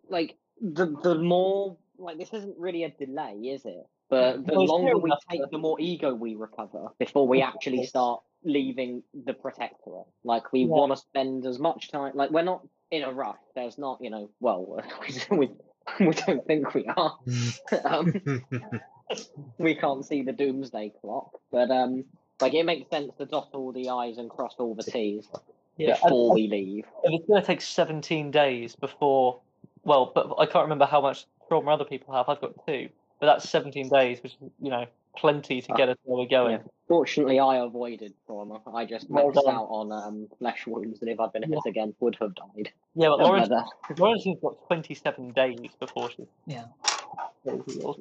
like the the more like this isn't really a delay, is it? But the it's longer we take, but- the more ego we recover before we actually start leaving the protectorate. Like we Yeah. want to spend as much time. Like we're not in a rush. There's not, you know. Well, we we don't think we are. um, we can't see the doomsday clock, but um, like it makes sense to dot all the i's and cross all the t's yeah, before we leave. If it's going to take 17 days before, well, but I can't remember how much trauma other people have. I've got two, but that's 17 days, which you know, plenty to Uh, get us where we're going. Yeah. Fortunately, I avoided trauma. I just Well maxed done. out on um, flesh wounds, and if I'd been hit Yeah. again, would have died. Yeah, but But, Lawrence, Lawrence has got 27 days before she. Yeah.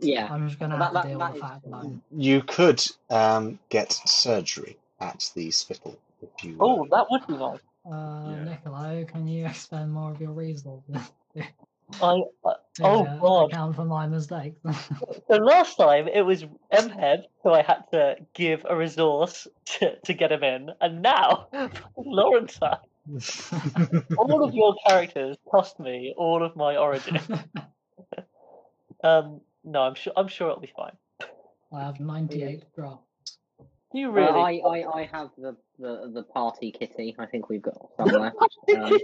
yeah, I'm just gonna That- have to deal that with the is that fine. You could um, get surgery at the Spital if you. Oh, uh, that would be nice. Uh, Yeah. Niccolo, can you expend more of your resources I, I Oh, uh, God. account for my mistake. so last time it was Mhead who I had to give a resource to, to get him in, and now Lawrence. All of your characters cost me all of my origin. Um, no, I'm sure. I'm sure it'll be fine. I have 98 drafts. Do you Uh, really? I, I, I have the, the, the party kitty. I think we've got somewhere. um,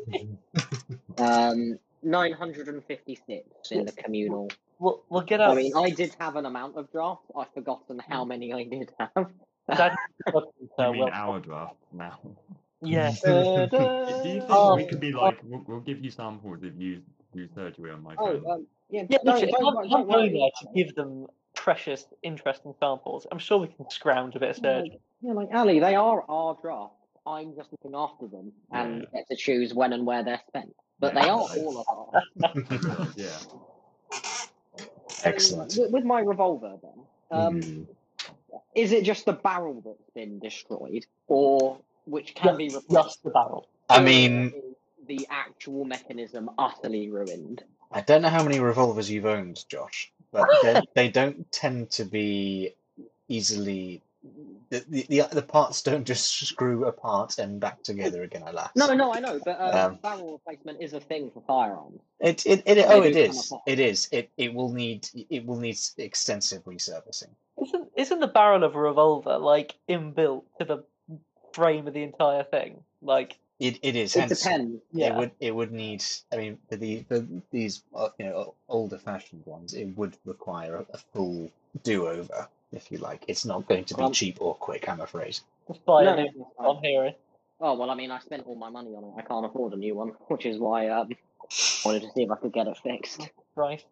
um, 956 in the communal. We'll, we'll get out. I mean, I did have an amount of drafts. I've forgotten how many I did have. That- I mean, our draft now. yeah. Do you think Oh, we could be like, we'll, we'll give you samples if you do surgery on my Oh, um, yeah, Yeah, no, literally, don't, I'm, don't going worry. there to give them precious, interesting samples. I'm sure we can scrounge a bit of Yeah, surgery. like, yeah, like Ali, they are our draft. I'm just looking after them and Yeah. get to choose when and where they're spent. But they are right. all of ours. yeah. Excellent. With, with my revolver, then, um, Mm. is it just the barrel that's been destroyed, or which can be replaced? just the barrel. I mean, the actual mechanism utterly ruined. I don't know how many revolvers you've owned, Josh, but they, they don't tend to be easily. The, the, the, the parts don't just screw apart and back together again, alas. No, no, I know, but uh, Um, barrel replacement is a thing for firearms. It, it, it, oh, They it do come is. apart. It is. It, it will need it will need extensive resurfacing. Isn't isn't the barrel of a revolver like inbuilt to the frame of the entire thing? Like, It, it is. It hence, depends. It would it would need. I mean, for the for these uh, you know older fashioned ones, it would require a, a full do over, if you like. It's not going to be Um, cheap or quick, I'm afraid. Just buy No, a no, new it's fine. on here. Oh well, I mean, I spent all my money on it. I can't afford a new one, which is why um, I wanted to see if I could get it fixed. Right.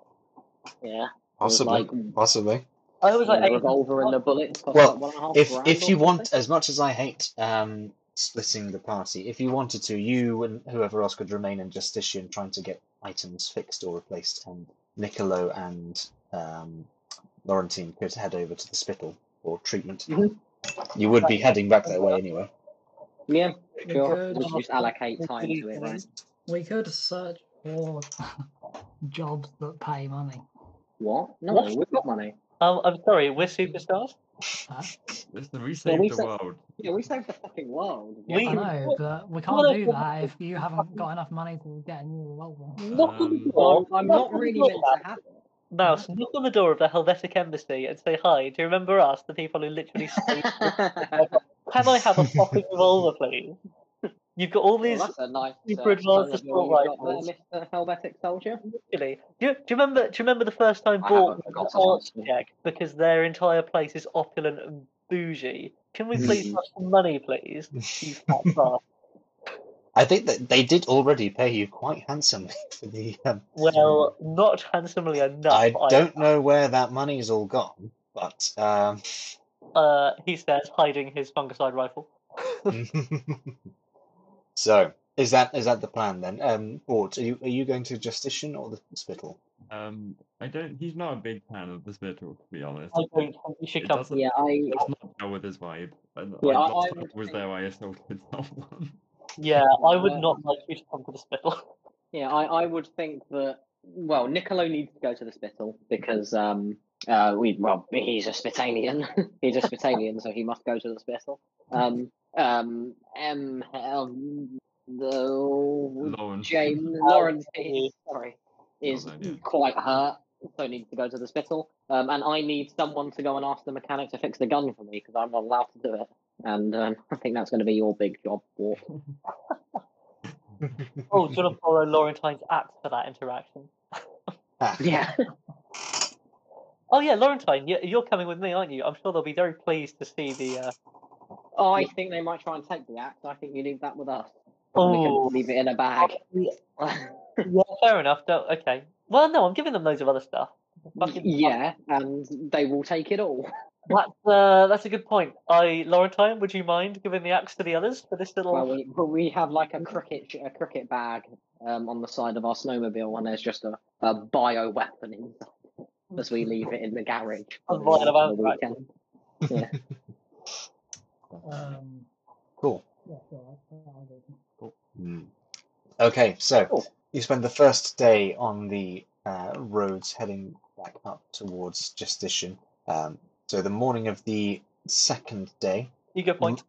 Yeah. Possibly. Like, Possibly. I was like, eight- revolver and the bullets Well, like one and a half If if you want, as much as I hate um, splitting the party, if you wanted to, you and whoever else could remain in Justitian trying to get items fixed or replaced, and Niccolo and um, Laurentine could head over to the Spital for treatment. Mhm. You would be heading back that way anyway. Yeah, We sure. could- We just allocate time to it, right? We could search for jobs that pay money. What? No, What? we've got money. um, I'm sorry, we're superstars. Huh? Listen, we saved we the said- world. Yeah, we saved the fucking world. We- I know, but we can't do that if you haven't got enough money to get a new revolver. Knock Um. I'm, I'm not really meant to have it. Mouse, knock on the door of the Helvetic Embassy and say hi. Do you remember us, the people who literally saved Can I have a fucking revolver, please? You've got all Well, these. that's a nice super uh, advanced assault rifles. Mr. Helvetic Soldier. Really. Do you, do you remember? Do you remember the first time I bought haven't an forgotten, art honestly. check because their entire place is opulent and bougie? Can we please Mm. have some money, please? You fat bastard. I think that they did already pay you quite handsomely for the. Um, Well, not handsomely enough. I don't know where that money's all gone, but um, Uh, he says, hiding his fungicide rifle. so is that is that the plan then? Um, Bort, are you are you going to Justitian or the Spital? Um, I don't. He's not a big fan of the Spital, to be honest. I don't think you should It come. doesn't. Yeah, I. It does not go with his vibe. And Yeah, I, I- last I time would I was think- there, I assaulted someone. Yeah, I would Uh, not like you to come to the Spital. Yeah, I, I would think that well, Niccolo needs to go to the Spital because um uh we well he's a Spitalian. he's a Spitalian, so he must go to the Spital. Um um um the Lawrence. James Lawrence yeah. is sorry is Not an idea. quite hurt, so needs to go to the Spital. Um, and I need someone to go and ask the mechanic to fix the gun for me because I'm not allowed to do it. And um, I think that's going to be your big job, Bort. Oh, do you want to borrow Laurentine's axe for that interaction? Ah, Yeah. Oh yeah, Laurentine, you- you're coming with me, aren't you? I'm sure they'll be very pleased to see the. Uh... I think they might try and take the axe. I think you leave that with us. We Oh, can leave it in a bag. yeah, fair enough. Don't, okay. Well, no, I'm giving them loads of other stuff. Fucking- yeah, and they will take it all. That's uh, that's a good point. I, Laurentine, would you mind giving the axe to the others for this little? Well, we but we have like a cricket a cricket bag um, on the side of our snowmobile, and there's just a, a bio weapon inside as we leave it in the garage. A for the- vial of the anthrax. weekend. Um, yeah, sure, I'll do it. Hmm. Okay, so Cool. you spend the first day on the uh, roads heading back up towards Justitian. Um, so the morning of the second day, Ego point.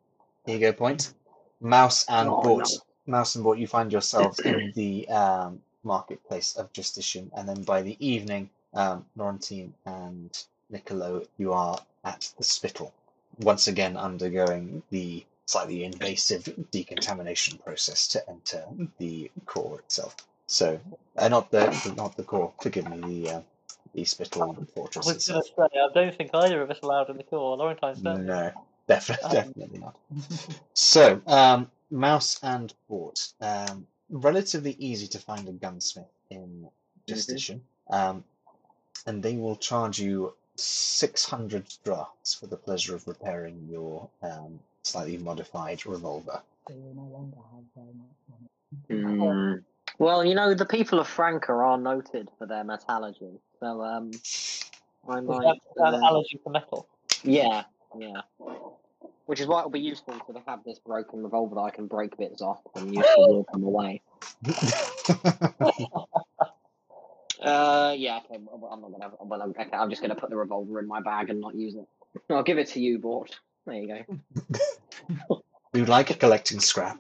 ego point, Mouse and Oh, Bort, Mouse and Bort, you find yourselves in the um, marketplace of Justitian, and then by the evening, um, Laurentine and Niccolo, you are at the Spital, once again undergoing the slightly invasive decontamination process to enter the core itself. So, uh, not the, the not the core. Forgive me, the uh, the Spital I fortress was going to say, I don't think either of us allowed in the core. Laurentine's certainly. No, definitely, Um, definitely not. So, um, Mouse and Bort. Um, relatively easy to find a gunsmith in Justitian. Um, and they will charge you 600 drafts for the pleasure of repairing your um, slightly modified revolver. So you no longer have very much money. Mm. Well, you know, the people of Franka are noted for their metallurgy, so um, I Is might. an uh, allergy to metal? Yeah, yeah. Which is why it'll be useful to have this broken revolver that I can break bits off and use to walk them away. Uh, yeah, okay. well, I'm not gonna. Well, I'm- okay, I'm just gonna put the revolver in my bag and not use it. I'll give it to you, Bort. There you go. you like collecting scrap.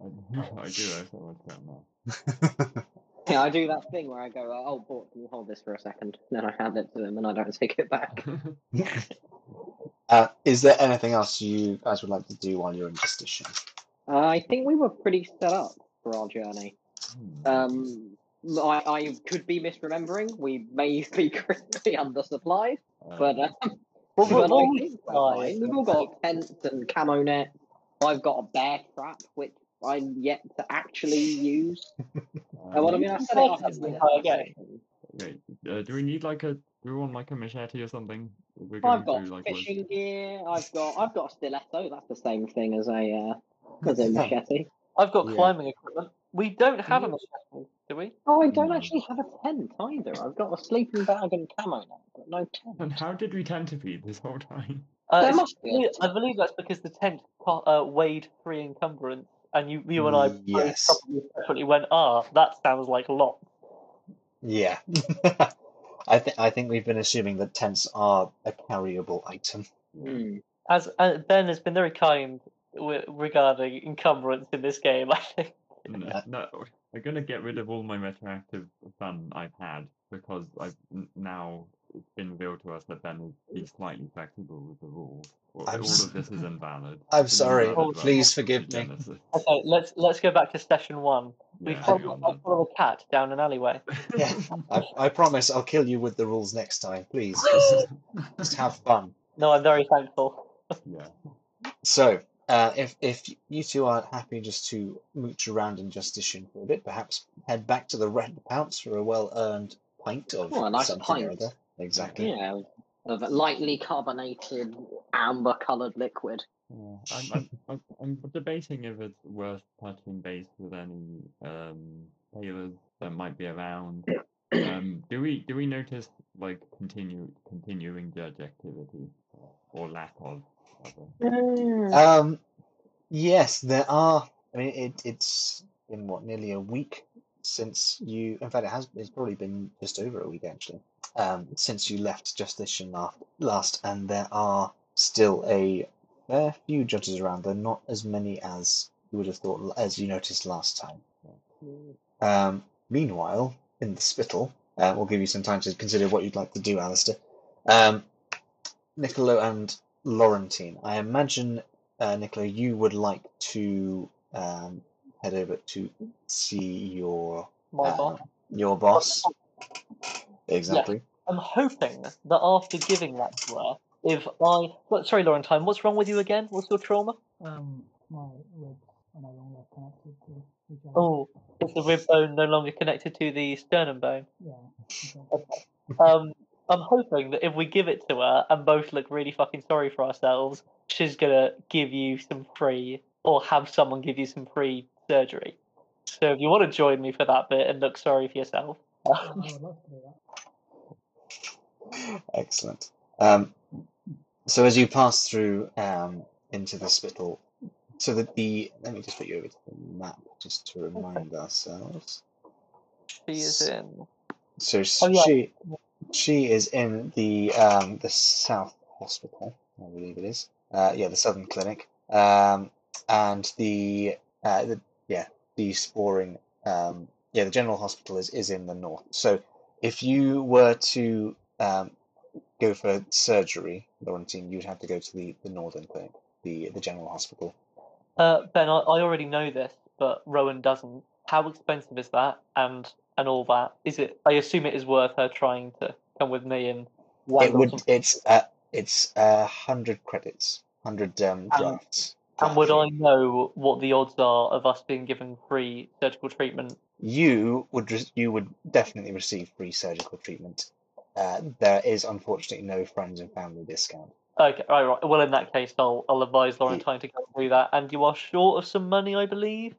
I, I do. I thought I'd that now. Yeah, I do that thing where I go, "Oh, Bort, can you hold this for a second? Then I hand it to them, and I don't take it back. uh, is there anything else you guys would like to do while you're in Justitian? Uh, I think we were pretty set up for our journey. Hmm. Um, I, I could be misremembering. We may be critically undersupplied, but Um, um, but what, I what think we're was fine. We've all got tents and camo nets. I've got a bear trap, which I'm yet to actually use. Uh, well, I mean, I set it up That's in the the entire game. Okay. Uh, do we need like a Do we want like a machete or something? We're I've going got through, like, woods? fishing gear. I've got I've got a stiletto. That's the same thing as a uh, as a machete. I've got Yeah. climbing equipment. We don't have a machete, do we? Oh, I don't No. actually have a tent either. I've got a sleeping bag and camo now, but no tent. And how did we tend to feed this whole time? Uh, There must be a I believe that's because the tent uh, weighed three encumbrance, and you, you and I Yes. probably separately went, "Ah, that sounds like a lot." Yeah. I think I think we've been assuming that tents are a carryable item. Hmm. As uh, Ben has been very kind w- regarding encumbrance in this game, I think. No, no, I'm gonna get rid of all my retroactive fun I've had because I've n- now it's been revealed to us that Ben is he's slightly flexible with the rules. All, I'm all s- of this is invalid. I'm It's sorry. invalid Please forgive me. Okay, let's let's go back to session one. We Yeah, follow, on follow a cat down an alleyway. Yeah, I, I promise I'll kill you with the rules next time. Please, just, just have fun. No, I'm very thankful. yeah. So, uh, if if you two are happy just to mooch around in Justitian for a bit, perhaps head back to the Red Pounce for a well-earned pint of Oh, a nice something or other. Exactly. Yeah, of a lightly carbonated amber-coloured liquid. Yeah, I'm, I'm, I'm, I'm debating if it's worth touching base with any um, tailors that might be around. Um, do we do we notice like continue continuing judge activity or lack of? rather? Um, yes, there are. I mean, it, it's been what nearly a week since you. In fact, it has. It's probably been just over a week actually. Um, since you left Justitian last, last, and there are still a fair few judges around. They're not as many as you would have thought, as you noticed last time. Um, meanwhile, in the Spital, uh, we'll give you some time to consider what you'd like to do, Alistair. Um, Niccolo and Laurentine, I imagine, uh, Niccolo, you would like to um, head over to see your uh, your boss. Exactly. I'm hoping that after giving that to her, if I. What, sorry, Laurentine, what's wrong with you again? What's your trauma? Um, my ribs are no longer connected to each other. Oh, is the rib bone no longer connected to the sternum bone? Yeah. okay. Um, I'm hoping that if we give it to her and both look really fucking sorry for ourselves, she's gonna give you some free, or have someone give you some free surgery. So if you want to join me for that bit and look sorry for yourself, Yeah, I would love to do that. Excellent. Um, so as you pass through um, into the Spital, so that the let me just put you over to the map just to remind ourselves. she is in. So Oh, yeah. she she is in the um, the South Hospital, I believe it is. Uh, yeah, the Southern Clinic, um, and the uh, the yeah the sporing um, yeah the General Hospital is is in the north. So if you were to um, go for surgery, Laurentine, you'd have to go to the, the Northern Clinic, the the General Hospital. Uh, ben, I, I already know this, but Rowan doesn't. How expensive is that? And and all that? Is it? I assume it is worth her trying to come with me and. It would it's uh, it's a hundred credits, hundred um, And- drafts. And would I know what the odds are of us being given free surgical treatment? You would re- you would definitely receive free surgical treatment. Uh, there is unfortunately no friends and family discount. Okay, right, right. Well, in that case, I'll I'll advise Laurentine to go and do that. And you are short of some money, I believe.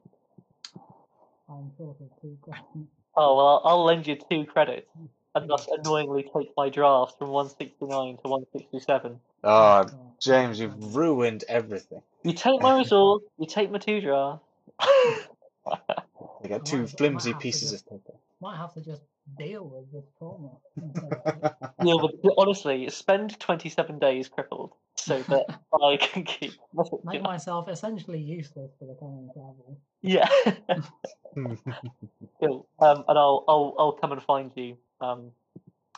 I'm short of two grand. Oh well, I'll, I'll lend you two credits, and thus annoyingly take my drafts from 169 to 167. Oh, James, you've ruined everything. You take my resource, you take my two drafts. You got two might- I might flimsy pieces just- of paper. Might have to just deal with this trauma. instead of- but honestly, spend 27 days crippled so that I can keep. Make myself essentially useless for the coming travel. Yeah. cool. Um, and I'll I'll I'll come and find you. Um,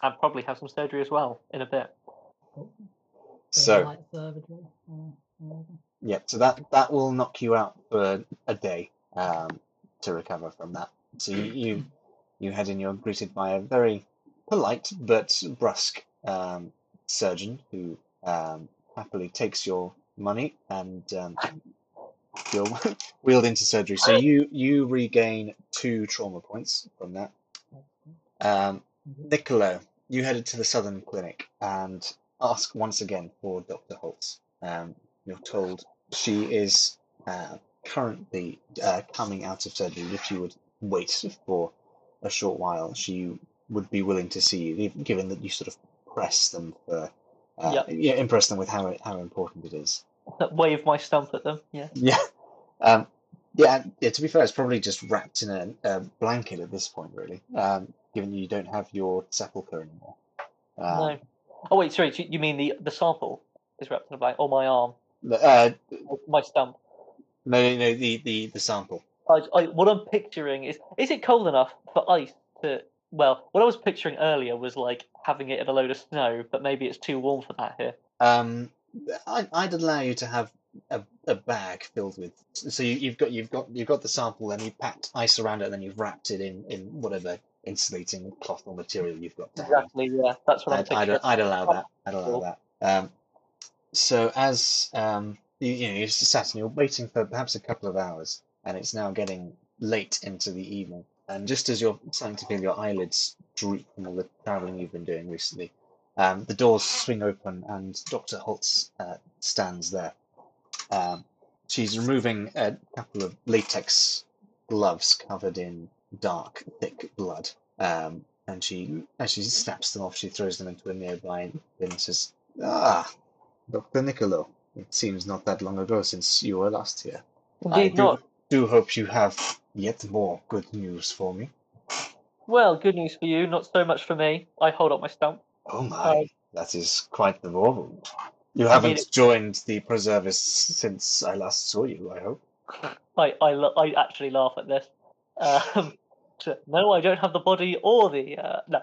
and probably have some surgery as well in a bit. Cool. So light surgery. Uh, amazing. yeah, so that that will knock you out for a day um, to recover from that. So you, you you head in. You're greeted by a very polite but brusque um, surgeon who um, happily takes your money and um, you're wheeled into surgery. So you you regain two trauma points from that. Um. Niccolo, you headed to the Southern Clinic and ask once again for Dr. Holtz. Um, you're told she is uh, currently uh, coming out of surgery. If you would wait for a short while, she would be willing to see you, given that you sort of press them for, uh, Yep. yeah, impress them with how how important it is. Wave my stump at them. Yeah. Yeah. Um, yeah, yeah. To be fair, it's probably just wrapped in a, a blanket at this point, really. Um, given you don't have your sepulcher anymore. Um, no. Oh wait, sorry. You you mean the the sample is wrapped in a blanket, or my arm, uh, my stump? No, no, no, the, the the sample. I, I, what I'm picturing is is it cold enough for ice to? Well, what I was picturing earlier was like having it in a load of snow, but maybe it's too warm for that here. Um, I, I'd allow you to have a, a bag filled with. So you, you've got you've got you've got the sample, and you've packed ice around it, and then you've wrapped it in in whatever insulating cloth or material you've got. hand. Exactly. Yeah, that's what I'm I'd, I'd, picturing. I'd allow that. I'd allow that. Um, so as um, you, you know, you're just sat and you're waiting for perhaps a couple of hours, and it's now getting late into the evening, and just as you're starting to feel your eyelids droop from all the traveling you've been doing recently, um, the doors swing open, and Dr. Holtz uh, stands there. Um, she's removing a couple of latex gloves covered in dark, thick blood. Um, and she, as she snaps them off, she throws them into a nearby bin and says, Ah, Dr. Niccolo, it seems not that long ago since you were last here. I Indeed do, not. do hope you have yet more good news for me. Well, good news for you, not so much for me. I hold up my stump. Oh my, Uh, that is quite the warble. You I haven't mean, joined the Preservists since I last saw you, I hope. I I, lo- I actually laugh at this. Um, no, I don't have the body or the uh, no.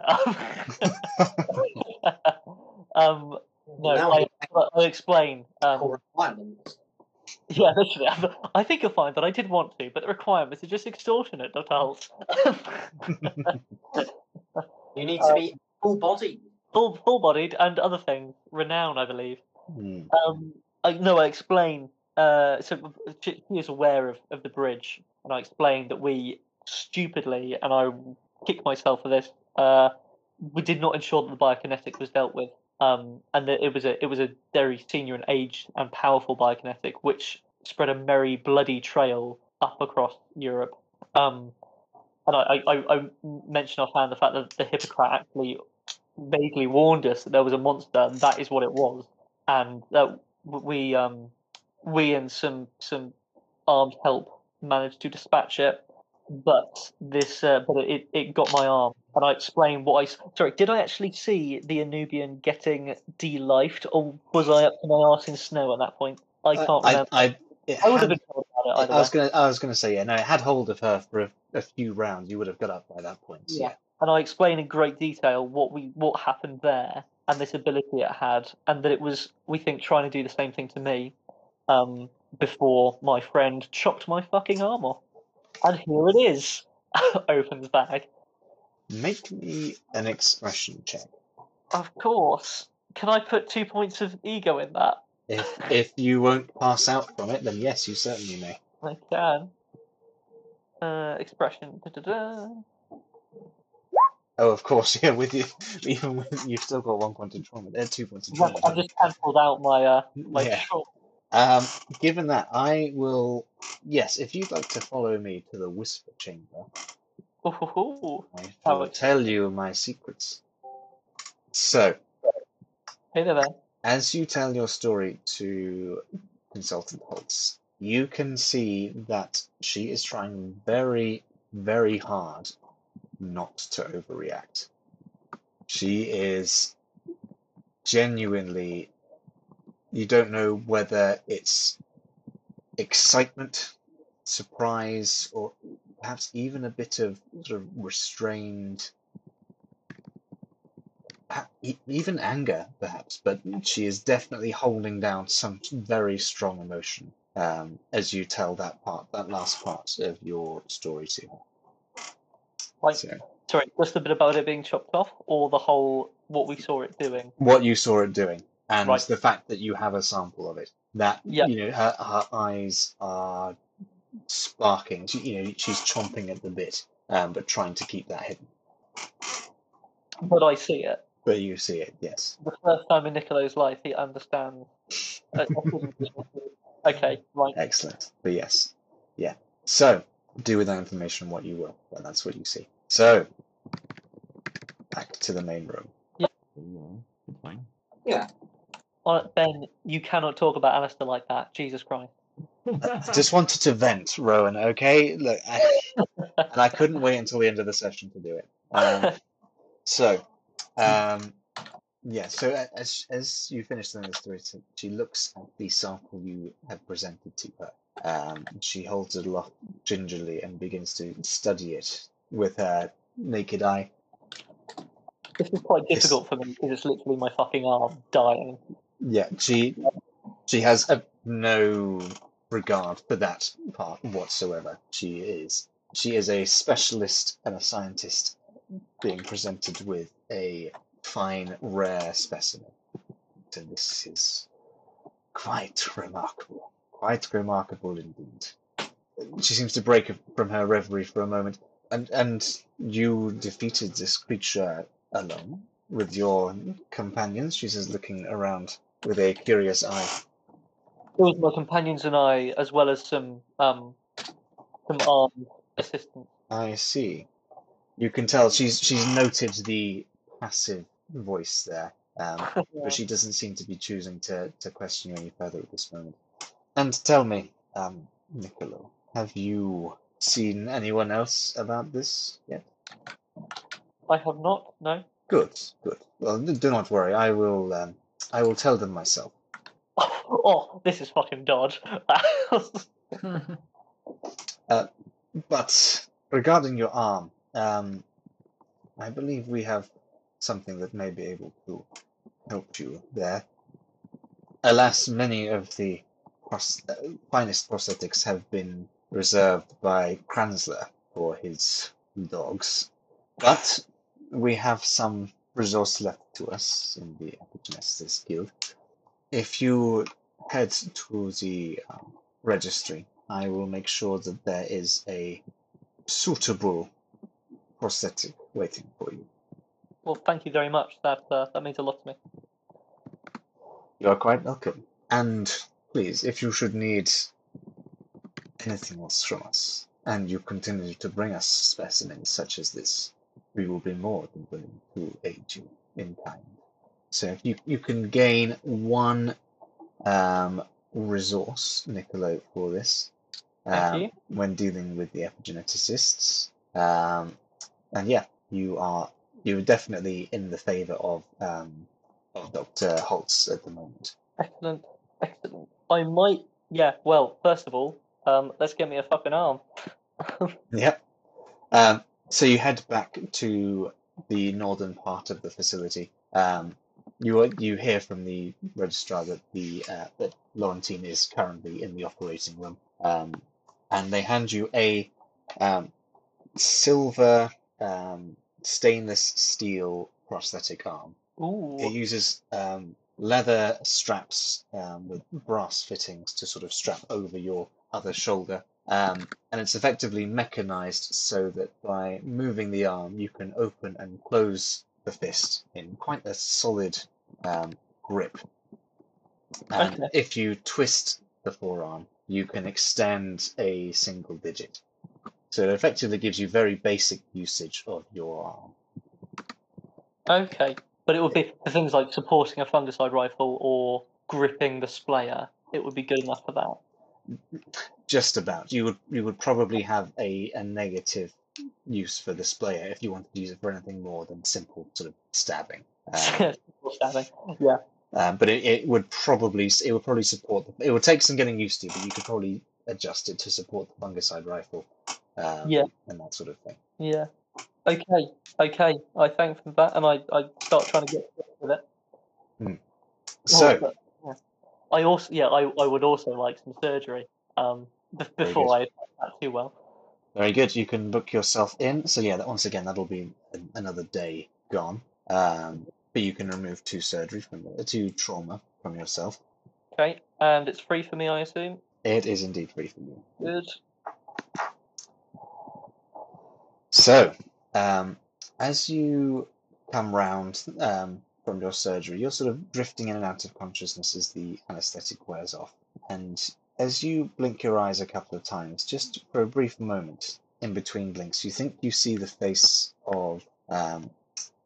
um, no, Now I, we I'll explain. Um, core requirements. yeah, literally. I'm- I think you'll find that I did want to, but the requirements are just extortionate, Dr. Holt. You need to be full bodied. full full bodied and other things, renown, I believe. Hmm. Um, I no, I explain. Uh, so she she is aware of, of the bridge, and I explained that we stupidly, and I kick myself for this. Uh, we did not ensure that the biokinetic was dealt with, um, and that it was a it was a very senior and aged and powerful biokinetic, which spread a merry bloody trail up across Europe. Um, and I, I, I mentioned offhand the fact that the Hippocrat actually vaguely warned us that there was a monster, and that is what it was, and that we um we and some some armed help managed to dispatch it, but this uh, but it it got my arm, and I explain what I sorry did I actually see the Anubian getting delifed, or was I up to my arse in snow at that point? I can't I, remember. I, it I would have been told about it I was way. gonna, I was gonna say, yeah, no, it had hold of her for a, a few rounds. You would have got up by that point. Yeah. Yeah. and I explain in great detail what we what happened there and this ability it had, and that it was we think trying to do the same thing to me um, before my friend chopped my fucking arm off. And here it is. Opens bag. Make me an expression check. Of course. Can I put two points of ego in that? If if you won't pass out from it, then yes, you certainly may. I can. Uh, expression. Da-da-da. Oh, of course, yeah. With you, even with you've still got one point of trauma. There, two points of trauma. I've just cancelled out my uh my Yeah. short. Um, given that, I will. Yes, if you'd like to follow me to the whisper chamber, Ooh, I will tell you my secrets. So, Hey there, there. as you tell your story to Consultant Holtz, you can see that she is trying very, very hard not to overreact. She is genuinely, you don't know whether it's excitement, surprise, or perhaps even a bit of sort of restrained e- even anger, perhaps, but she is definitely holding down some very strong emotion um, as you tell that part, that last part of your story to her. Like, So, sorry, just a bit about it being chopped off, or the whole what we saw it doing. what you saw it doing, and Right. the fact that you have a sample of it, that Yeah. you know her, her eyes are sparking. She, you know, she's chomping at the bit, um, but trying to keep that hidden. But I see it. but you see it. Yes. The first time in Niccolo's life, he understands. Okay, right. Excellent. But yes, yeah. So do with that information what you will, but that's what you see. So back to the main room. So, yeah, it's. Yeah. Uh, ben, you cannot talk about Alistair like that. Jesus Christ. Just wanted to vent, Rowan. Okay, look, I, and I couldn't wait until the end of the session to do it. Um, so, um, yeah. So as as you finish the illustrator, she looks at the sample you have presented to her. Um, she holds it aloft gingerly and begins to study it with her naked eye. This is quite difficult for me because it's literally my fucking arm dying. Yeah, she she has a, no regard for that part whatsoever. She is she is a specialist and a scientist being presented with a fine, rare specimen. And this is quite remarkable. Quite remarkable indeed. She seems to break from her reverie for a moment. And and you defeated this creature alone with your companions? She says, looking around with a curious eye. Was my companions and I, as well as some um some armed assistants. I see. You can tell she's she's noted the passive voice there, um, Yeah. but she doesn't seem to be choosing to, to question you any further at this moment. And tell me, um, Niccolo, have you seen anyone else about this yet? I have not. No. Good, good. Well, do not worry. I will. Um, I will tell them myself. Oh, this is fucking dodge. But regarding your arm, um, I believe we have something that may be able to help you there. Alas, many of the pros- uh, finest prosthetics have been reserved by Kranzler for his dogs, but we have some resource left to us in the Epigenesis Guild. If you head to the um, registry, I will make sure that there is a suitable prosthetic waiting for you. well, thank you very much. That uh, that means a lot to me. You are quite welcome. And please, if you should need anything else from us, and you continue to bring us specimens such as this, we will be more than willing to aid you in kind. So if you, you can gain one um, resource, Niccolo, for this um, when dealing with the epigeneticists. Um, and yeah, you are you're definitely in the favour of um, of Doctor Holtz at the moment. Excellent. Excellent. I might. Yeah. Well, first of all, um, let's get me a fucking arm. Yep. Um, so you head back to the northern part of the facility. Um, you you hear from the registrar that the uh, that Laurentine is currently in the operating room, um, and they hand you a um, silver um, stainless steel prosthetic arm. Ooh. It uses um, leather straps um, with brass fittings to sort of strap over your other shoulder. Um, and it's effectively mechanized so that by moving the arm, you can open and close the fist in quite a solid um, grip. And Okay. if you twist the forearm, you can extend a single digit. So it effectively gives you very basic usage of your arm. Okay. But it would be for things like supporting a fungicide rifle or gripping the splayer. It would be good enough for that. just about. You would you would probably have a, a negative use for the splayer if you wanted to use it for anything more than simple sort of stabbing. Um, Stabbing. Yeah. um, but it, it would probably it would probably support the, it would take some getting used to, but you could probably adjust it to support the fungicide rifle. Um, Yeah. and that sort of thing. Yeah. Okay. Okay. I thank for that, and I, I start trying to get with it. Oh, So yeah. I also yeah I, I would also like some surgery um be- before I that too well. Very good. You can book yourself in. So yeah, that once again that'll be another day gone. Um, but you can remove two surgery from uh, two trauma from yourself. Okay, and it's free for me, I assume. It is indeed free for you. Good. So, um, as you come round um, from your surgery. You're sort of drifting in and out of consciousness as the anaesthetic wears off. And as you blink your eyes a couple of times, just for a brief moment in between blinks, you think you see the face of um,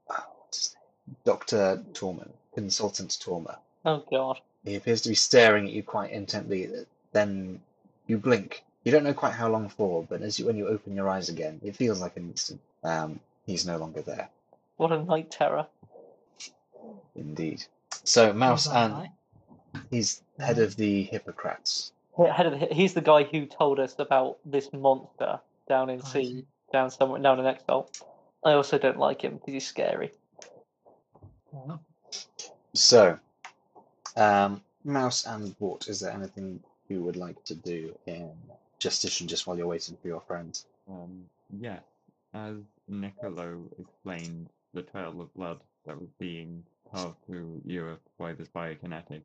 ah, what's his name? Dr. Torman, Consultant Torma. Oh god. He appears to be staring at you quite intently. Then you blink. You don't know quite how long for, but as you when you open your eyes again, it feels like an instant. Um, he's no longer there. What a night terror. Indeed. So Mouse and he's head of the Hippocrats. Head of the, he's the guy who told us about this monster down in I sea, down somewhere down in Exile. I also don't like him because he's scary. So, um, Mouse and Wart, is there anything you would like to do in Justitian just while you're waiting for your friends? Um, yes, as Niccolo explained, the trail of blood that was being carved through Europe by this biokinetic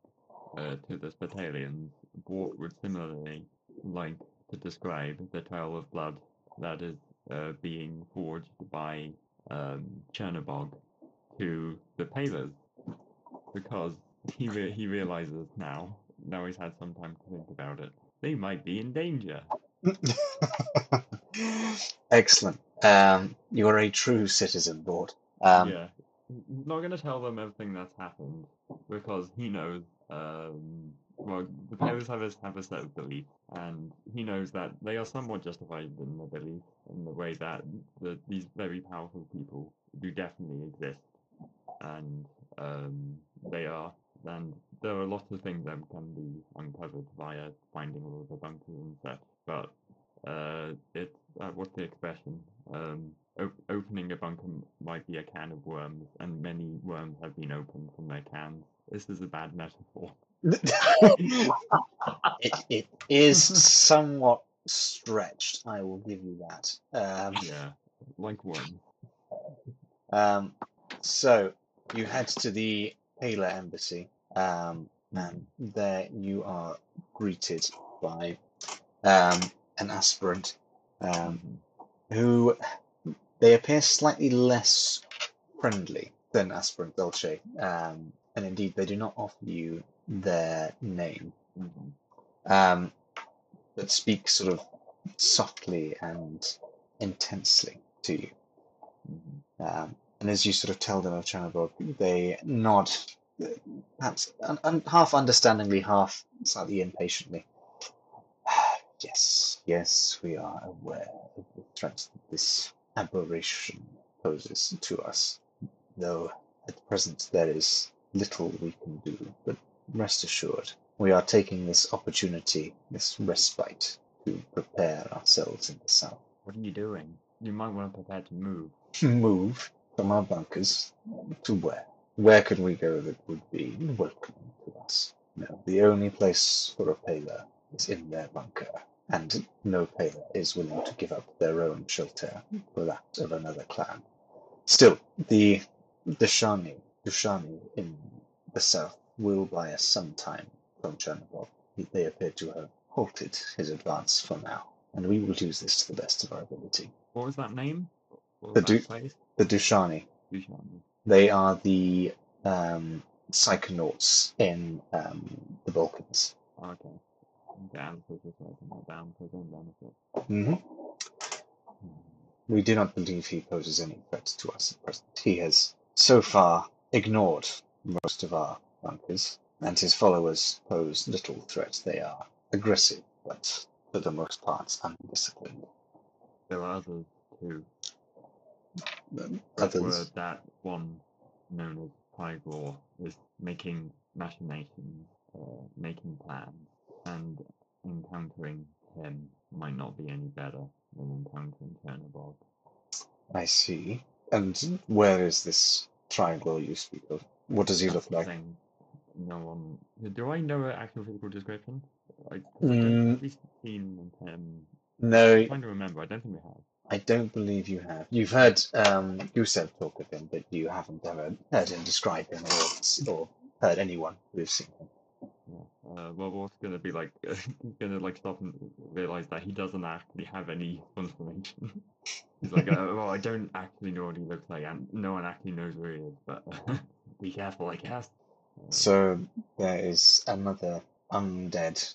uh, to the Spitalians, Bort would similarly like to describe the trail of blood that is uh, being forged by um, Chernobog to the Palers, because he re- he realizes now, now he's had some time to think about it, they might be in danger. Excellent. Um, you're a true citizen, Bort. Um, yeah, he's not going to tell them everything that's happened because he knows. Um, well, the players have a, have a set of beliefs, and he knows that they are somewhat justified in their beliefs in the way that the, these very powerful people do definitely exist, and um, they are. And there are lots of things that can be uncovered via finding all of the bunkers and such, but uh, it's uh, what's the expression? Um, op- opening a bunker might be a can of worms, and many worms have been opened from their cans. This is a bad metaphor. It, it is somewhat stretched, I will give you that. Um, Yeah, like one. Um, so you head to the Paler Embassy, um, and there you are greeted by um, an aspirant um, who they appear slightly less friendly than aspirant Dolce, um, and indeed they do not offer you their name, Mhm. um, but speak sort of softly and intensely to you. Mhm. Um, and as you sort of tell them of Chernobog, they nod, perhaps un- un- half understandingly, half slightly impatiently. yes, yes, we are aware of the threat that this aberration poses to us, though at present there is little we can do. But rest assured, we are taking this opportunity, this respite, to prepare ourselves in the south. What are you doing? You might want to prepare to move. move from our bunkers to where? Where could we go that would be welcoming to us? No, the only place for a Paler is in their bunker, and no Paler is willing to give up their own shelter for that of another clan. Still, the Dashani, Dushani in the south will buy us some time from Chernobog. They appear to have halted his advance for now, and we will use this to the best of our ability. What was that name? What The was Du- The Dushani Dushan. They are the um, psychonauts in um, the Balkans. Okay. Are writing that down for own benefit. hmm We do not believe he poses any threat to us at present. He has so far ignored most of our bunkers, and his followers pose little threat. They are aggressive, but for the most part undisciplined. There are others too. Um, Others, that one known as Pygor is making machinations, uh, making plans, and encountering him might not be any better than encountering Chernobog. I see. And where is this triangle you speak of? What does he look like? Thing no one. Do I know an actual physical description? I Mm. don't, have we seen him? No, I'm trying to remember. I don't think we have. I don't believe you have. You've heard um, Gusev talk of him, but you haven't ever heard him describe him or, or heard anyone who's seen him. Yeah. uh, Robot's gonna be like, he's gonna like stop and realize that he doesn't actually have any information. he's like, uh, well, I don't actually know what he looks like, and no one actually knows where he is. But be careful, I guess. So there is another undead,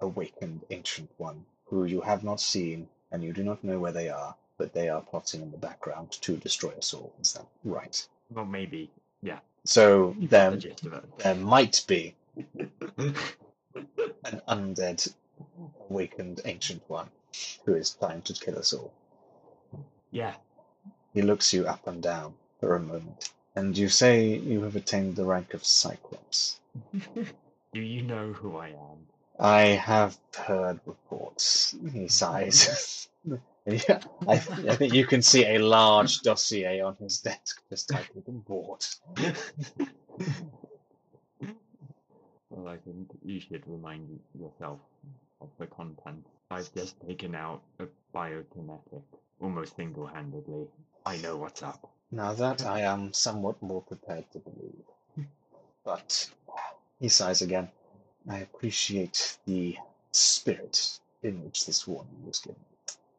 awakened ancient one who you have not seen and you do not know where they are, but they are plotting in the background to destroy us all. Is that right? well, maybe. Yeah. So there, the gist of it. there might be an undead, awakened ancient one who is trying to kill us all. yeah. He looks you up and down for a moment, and you say you have attained the rank of Cyclops. Do you know who I am? I have heard reports. He sighs. Yeah, I, I think you can see a large dossier on his desk just titled "Report." Well, I think you should remind yourself of the content. I've just taken out a biokinetic almost single-handedly. I know what's up. Now that I am somewhat more prepared to believe. But he sighs again. I appreciate the spirit in which this warning was given.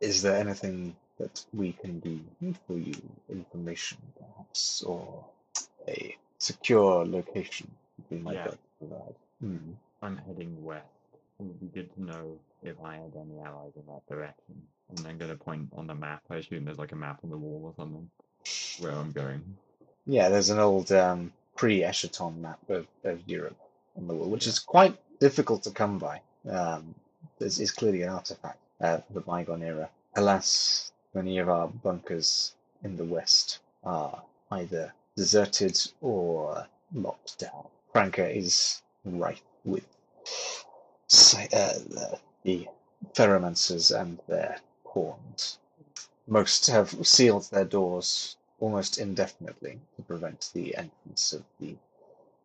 Is there anything that we can do for you? Information, perhaps, or a secure location we might Yeah. to provide? Hmm. I'm heading west. It would be good to know if I had any allies in that direction. And I'm gonna point on the map. I assume there's like a map on the wall or something where I'm going. Yeah, there's an old um, pre-Eschaton map of, of Europe on the wall, which is quite difficult to come by. Um, this is clearly an artifact uh, of the bygone era. Alas, many of our bunkers in the west are either deserted or locked down. Franka is rife with uh, the, the Pheromancers and their pawns. Most have sealed their doors almost indefinitely to prevent the entrance of the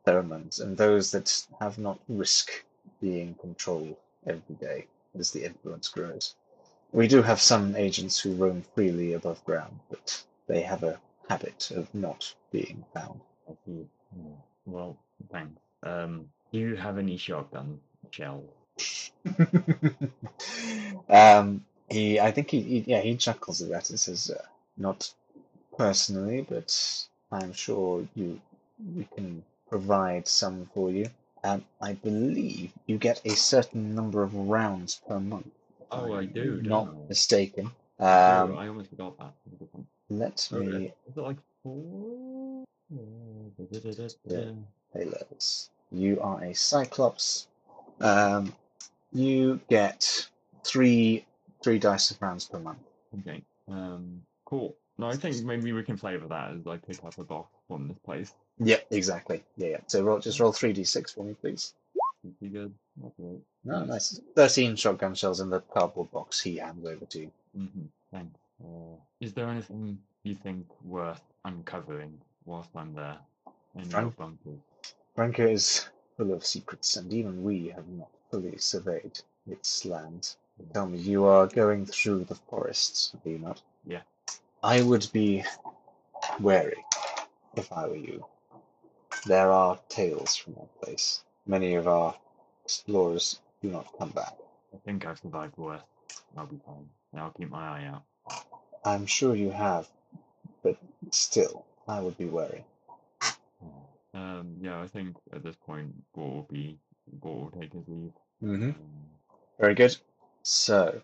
pheromones, and those that have not risk being controlled every day as the influence grows. We do have some agents who roam freely above ground, but they have a habit of not being found. Yeah. Well, thanks. Um, do you have any shotgun shells? um, he, I think he, he, yeah, he chuckles at that and says, uh, "Not personally, but I'm sure you, we can provide some for you. Um, I believe you get a certain number of rounds per month. Oh, I do, don't I? mistaken. oh, Um, I almost forgot that. That's a good one. let Oh, me is it like four? Yeah. halos. You are a Cyclops. Um, you get three three dice of rounds per month. Okay. Um, cool. No, I think maybe we can flavor that as like pick up a box from this place. Yep, exactly. Yeah, yeah. So roll, just roll three d6 for me, please. Pretty good. That's. No, nice. Thirteen shotgun shells in the cardboard box. He hands over to you. Mm-hmm. Thanks. Uh, is there anything you think worth uncovering whilst I'm there? In your Frank? bunkers? Franka is full of secrets, and even we have not fully surveyed its land. Tell me, you are going through the forests, are you not? Yeah. I would be wary if I were you. There are tales from that place. Many of our explorers do not come back. I think I've survived worse. I'll be fine. I'll keep my eye out. I'm sure you have, but still, I would be wary. Um, yeah, I think at this point, Bort will be, Bort will take his leave. Mm-hmm. Um, Very good. So,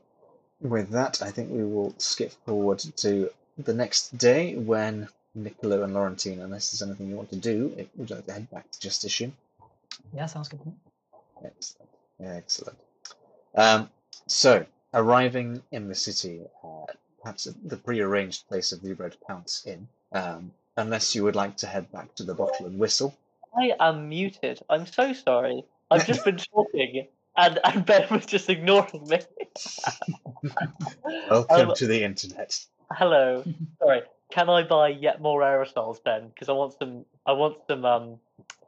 with that, I think we will skip forward to the next day when Niccolo and Laurentine, unless there's anything you want to do, if would you like to head back to Justitian? Yeah, sounds good. Excellent. Excellent. Um, so, arriving in the city, uh, perhaps at the prearranged place of the Red Pounce Inn, um, unless you would like to head back to the Bottle and Whistle. I am muted. I'm so sorry. I've just been talking, and, and Ben was just ignoring me. Welcome Um, to the internet. Hello. Sorry. Can I buy yet more aerosols, Ben? Because I want some. I want some um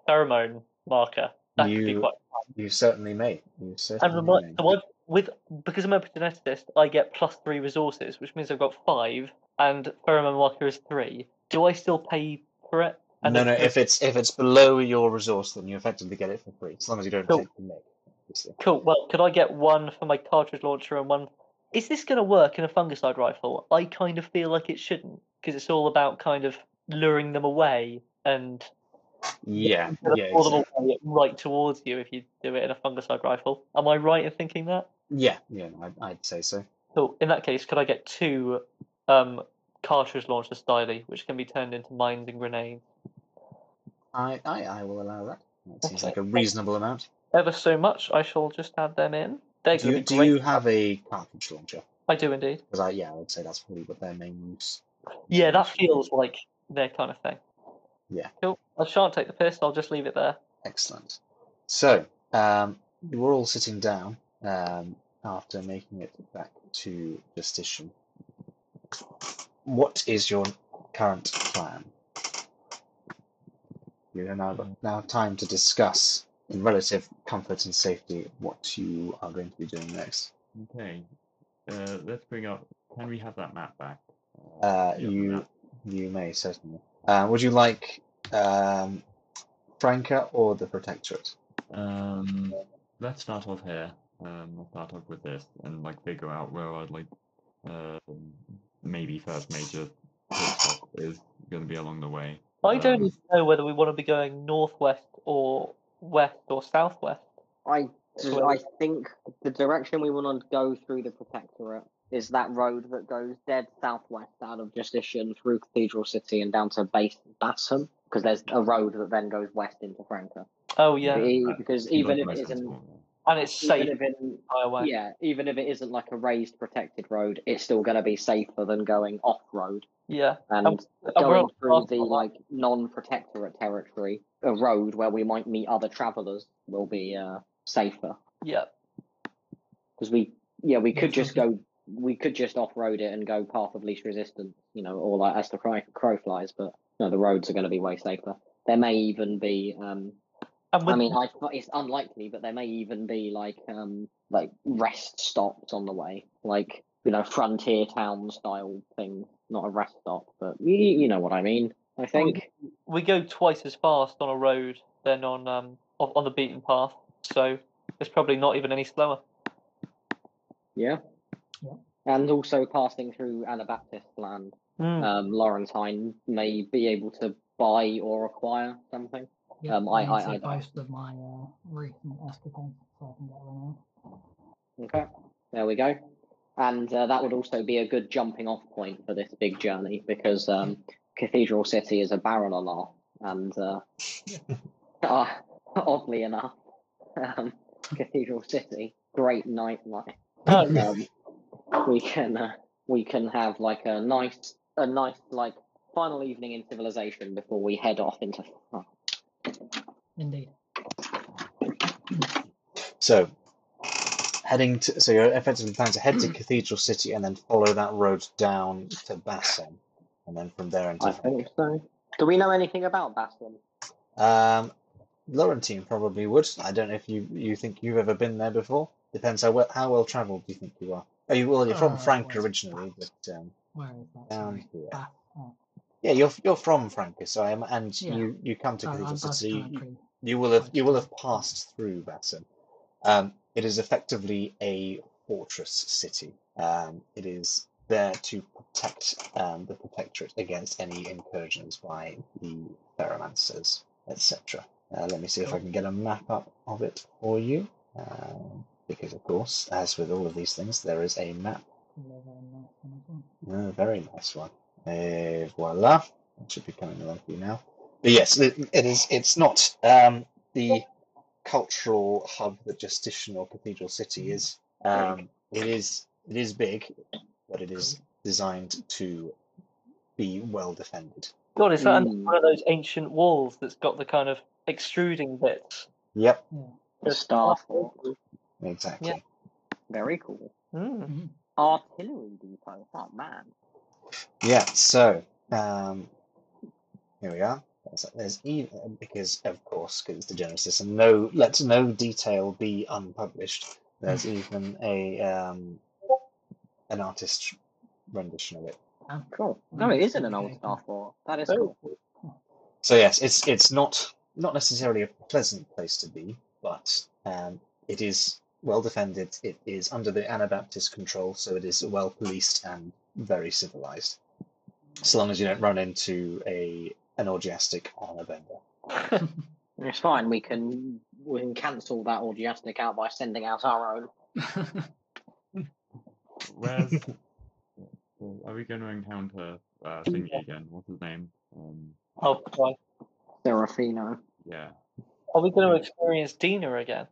pheromone marker. That could be You- quite. You certainly may. You certainly And remind, so with because I'm a geneticist, I get plus three resources, which means I've got five, and pheromone marker is three. Do I still pay for it? And no, no. If it's if it's below your resource, then you effectively get it for free, as long as you don't Cool. take the nick. Cool. Well, could I get one for my cartridge launcher and one? Is this going to work in a fungicide rifle? I kind of feel like it shouldn't because it's all about kind of luring them away and Yeah, yeah, exactly. away right towards you if you do it in a fungicide rifle. Am I right in thinking that? yeah, yeah. I'd, I'd say so. Cool. In that case, could I get two um, cartridge launcher styli, which can be turned into mines and grenades? I, I, I will allow that. That seems Okay, like a reasonable amount. Ever so much. I shall just add them in. They're Do you, do great. you have a cartridge launcher? I do indeed. Because I, yeah, I would say that's probably what their main use. Yeah, that feels like their kind of thing. Yeah. Cool. I shan't take the piss. I'll just leave it there. Excellent. So, um, you were all sitting down um, after making it back to Justitian. What is your current plan? You have now now time to discuss in relative comfort and safety what you are going to be doing next. Okay. Uh, let's bring up. Can we have that map back? Uh, you map. you may certainly. Uh, would you like um, Franka or the Protectorate? Um, let's start off here. Um, I'll start off with this and like figure out where I'd like, um, maybe first major is going to be along the way. I don't Um, even know whether we want to be going northwest or west or southwest. I So- I think the direction we want to go through the Protectorate is that road that goes dead southwest out of Justitian through Cathedral City and down to base Bassam, because there's a road that then goes west into Franka. Oh yeah, because seems even if the it most isn't, sensible one. And it's safe even if it, yeah, even if it isn't like a raised protected road, it's still going to be safer than going off road. yeah. And And going through the like non-protectorate territory, a road where we might meet other travellers will be uh, safer. Yeah, because we yeah we could just go we could just off-road it and go path of least resistance you know or like as the crow, crow flies but no the roads are going to be way safer there may even be um i mean I, it's unlikely but there may even be like um like rest stops on the way like you know frontier town style thing not a rest stop but you, you know what i mean i think we go twice as fast on a road than on um on on the beaten path, so it's probably not even any slower. yeah Yeah. and also passing through Anabaptist land Mm. um, Laurentine may be able to buy or acquire something. Um, I- I- I- I- boast of my uh, recent escapade so I can get. Okay, there we go. And uh, that would also be a good jumping off point for this big journey because um, Cathedral City is a barrel of laugh. And uh, uh, oddly enough, um, Cathedral City, great nightlife. Um, we can uh, we can have like a nice a nice like final evening in civilization before we head off into. Oh, Indeed. So, heading to so you're effectively planning to head to Cathedral City and then follow that road down to Bassam, and then from there into I think so. Do we know anything about Bastion? Um, Laurentine probably would. I don't know if you you think you've ever been there before. Depends how well how well travelled do you think you are. Oh, you well, you're from Uh, Franka where's originally, Bath? but um, Where is that? down here. Bath. Oh, Yeah, you're you're from Franka, so I am, and Yeah. you you come to I'm City. You, you will have you will have passed through Bassam. Um, it is effectively a fortress city. Um, it is there to protect um, the protectorate against any incursions by the Pheromancers, etc. Uh, let me see if I can get a map up of it for you. Um, because, of course, as with all of these things, there is a map. Live in that kind. A very nice one. Uh, voila. That should be coming along for you now. But yes, it, it is. It's not um, the cultural hub that Justitian or Cathedral City is. Um, it is. It is big, but it is designed to be well defended. God, is that Mm. one of those ancient walls that's got the kind of extruding bits? Yep, The Star Fort. exactly. Very cool. Mm. Artillery depot. Oh man. Yeah, so um, here we are. There's, there's even because of course because it's Degenesis and no let no detail be unpublished. There's even a um, an artist rendition of it. Oh, cool. Mm, No, it isn't an old. Star Fort. That is Oh. cool. So yes, it's it's not not necessarily a pleasant place to be, but um, it is well defended. It is under the Anabaptist control, so it is well policed and very civilized. So long as you don't run into a an orgiastic on a vendor. It's fine. We can we can cancel that orgiastic out by sending out our own. Where's are we going to encounter uh, Thingy again? What's his name? Um, Oh, boy. Serafino. yeah. Are we going to experience Dina again?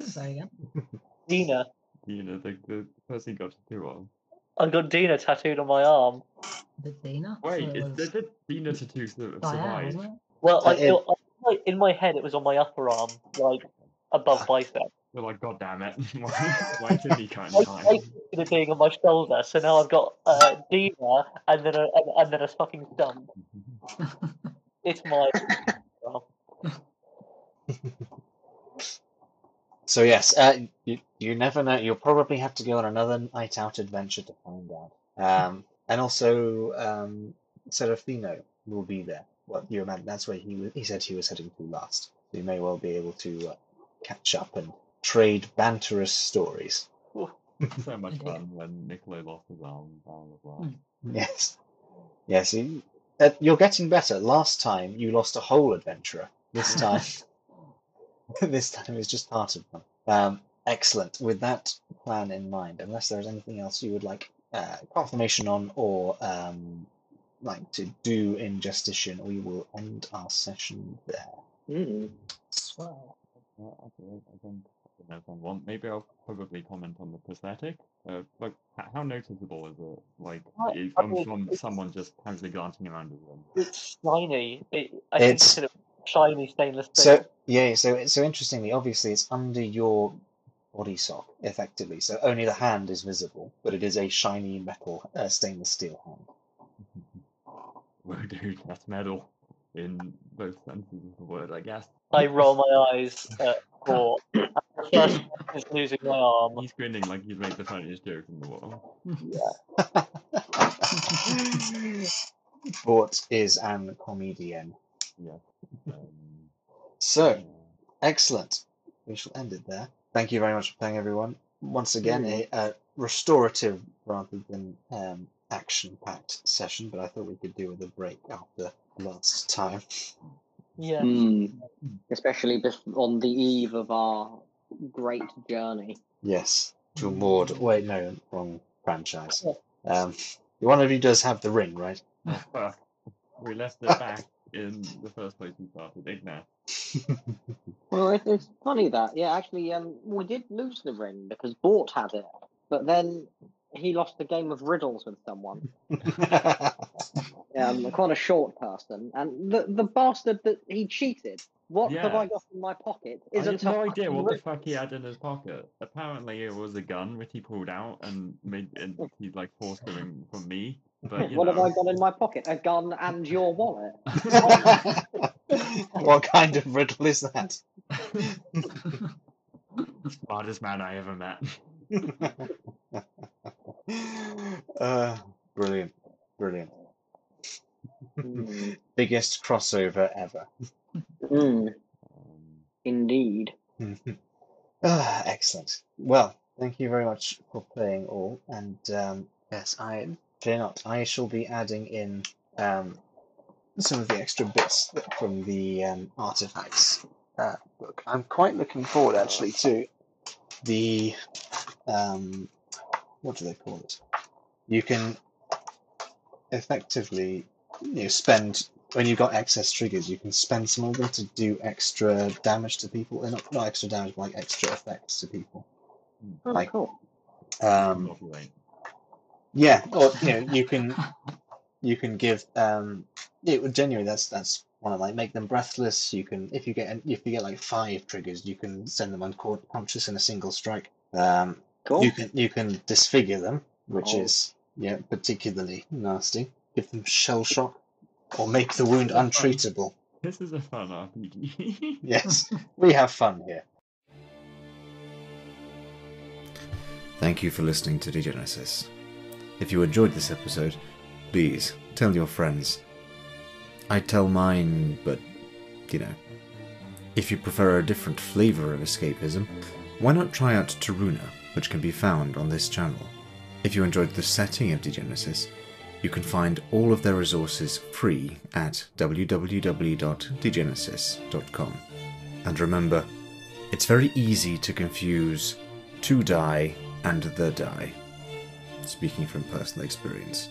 Say again. Dina. You know, the, the person you got to do of. I got Dina tattooed on my arm. The Dina? Wait, So it is was the, the Dina tattoo sur- Diane, survive? wasn't it? Well, I, it- it- I- like, in my head, it was on my upper arm, like above bicep. We're like, God damn it! why, why did he cut I in time? expected it being on my shoulder, so now I've got uh, Dina and then a and, and then a fucking stump. It's my. So yes, uh, you you never know. You'll probably have to go on another night out adventure to find out. Um, and also, um, Serafino will be there. Well, you imagine that's where he was, he said he was heading to last. So you may well be able to uh, catch up and trade banterous stories. so much fun when Niccolo lost his arm. Blah, blah, blah. Yes, yes. You, uh, you're getting better. Last time you lost a whole adventurer. This time, this time is just part of them. Um, excellent. With that plan in mind, unless there's anything else you would like uh, confirmation on or um, like to do in Justitian, we will end our session there. Mm. Swell. Yeah, okay, I think I don't know if I want. Maybe I'll probably comment on the prosthetic. Uh, like, how noticeable is it? Like, Well, i- I from, mean, from it's- someone just casually glancing around the room. It's shiny. It, I It's- consider it shiny stainless steel. So yeah, so so interestingly, obviously it's under your body sock effectively, so only the hand is visible, but it is a shiny metal uh, stainless steel hand. Well, dude, that's metal in both senses of the word, I guess. I roll my eyes at Thor. and first is losing my arm. He's grinning like he's made the funniest joke in the world. Bort is an comedian. Yes. Um, So excellent. We shall end it there. Thank you very much for playing, everyone. Once again, a, a restorative rather than um, action-packed session, but I thought we could do with a break after the last time. Yeah. Mm. Especially bef- on the eve of our great journey. Yes, to Maud. Wait, no, wrong franchise. Um, one of you does have the ring, right? Fuck. We left it back in the first place we started, Ignat. Well, it, it's funny that, yeah, actually, um, we did lose the ring because Bort had it, but then he lost a game of riddles with someone, um, quite a short person, and the the bastard that he cheated. What have I got in my pocket? I Is a have no idea fucking what the fuck he had in his pocket. Apparently, it was a gun which he pulled out and made and he like forced it in from me. But you What know, have I got in my pocket? A gun and your wallet. what kind of riddle is that? smartest man I ever met. uh, brilliant, brilliant. Mm. Biggest crossover ever. Mm, indeed. ah, excellent. Well, thank you very much for playing all, and um, yes, I fear not. I shall be adding in um, some of the extra bits from the um, artifacts uh, book. I'm quite looking forward, actually, to the um, what do they call it? You can effectively you know, spend when you've got excess triggers, you can spend some of them to do extra damage to people. and Not, not extra damage, but like extra effects to people. Oh, Like- cool. Um, yeah, or you know, you can you can give um, it would genuinely that's that's one of like make them breathless. You can if you get if you get like five triggers, you can send them unconscious in a single strike. Um, Cool. You can you can disfigure them, which Oh. is yeah particularly nasty. Give them shell shock, or make the wound untreatable. This is a fun RPG. Yes, we have fun here. Thank you for listening to Degenesis. If you enjoyed this episode, please tell your friends. I tell mine, but, you know, if you prefer a different flavour of escapism, why not try out Taruna, which can be found on this channel. If you enjoyed the setting of Degenesis, you can find all of their resources free at www.degenesis.com. And remember, it's very easy to confuse to die and the die. Speaking from personal experience.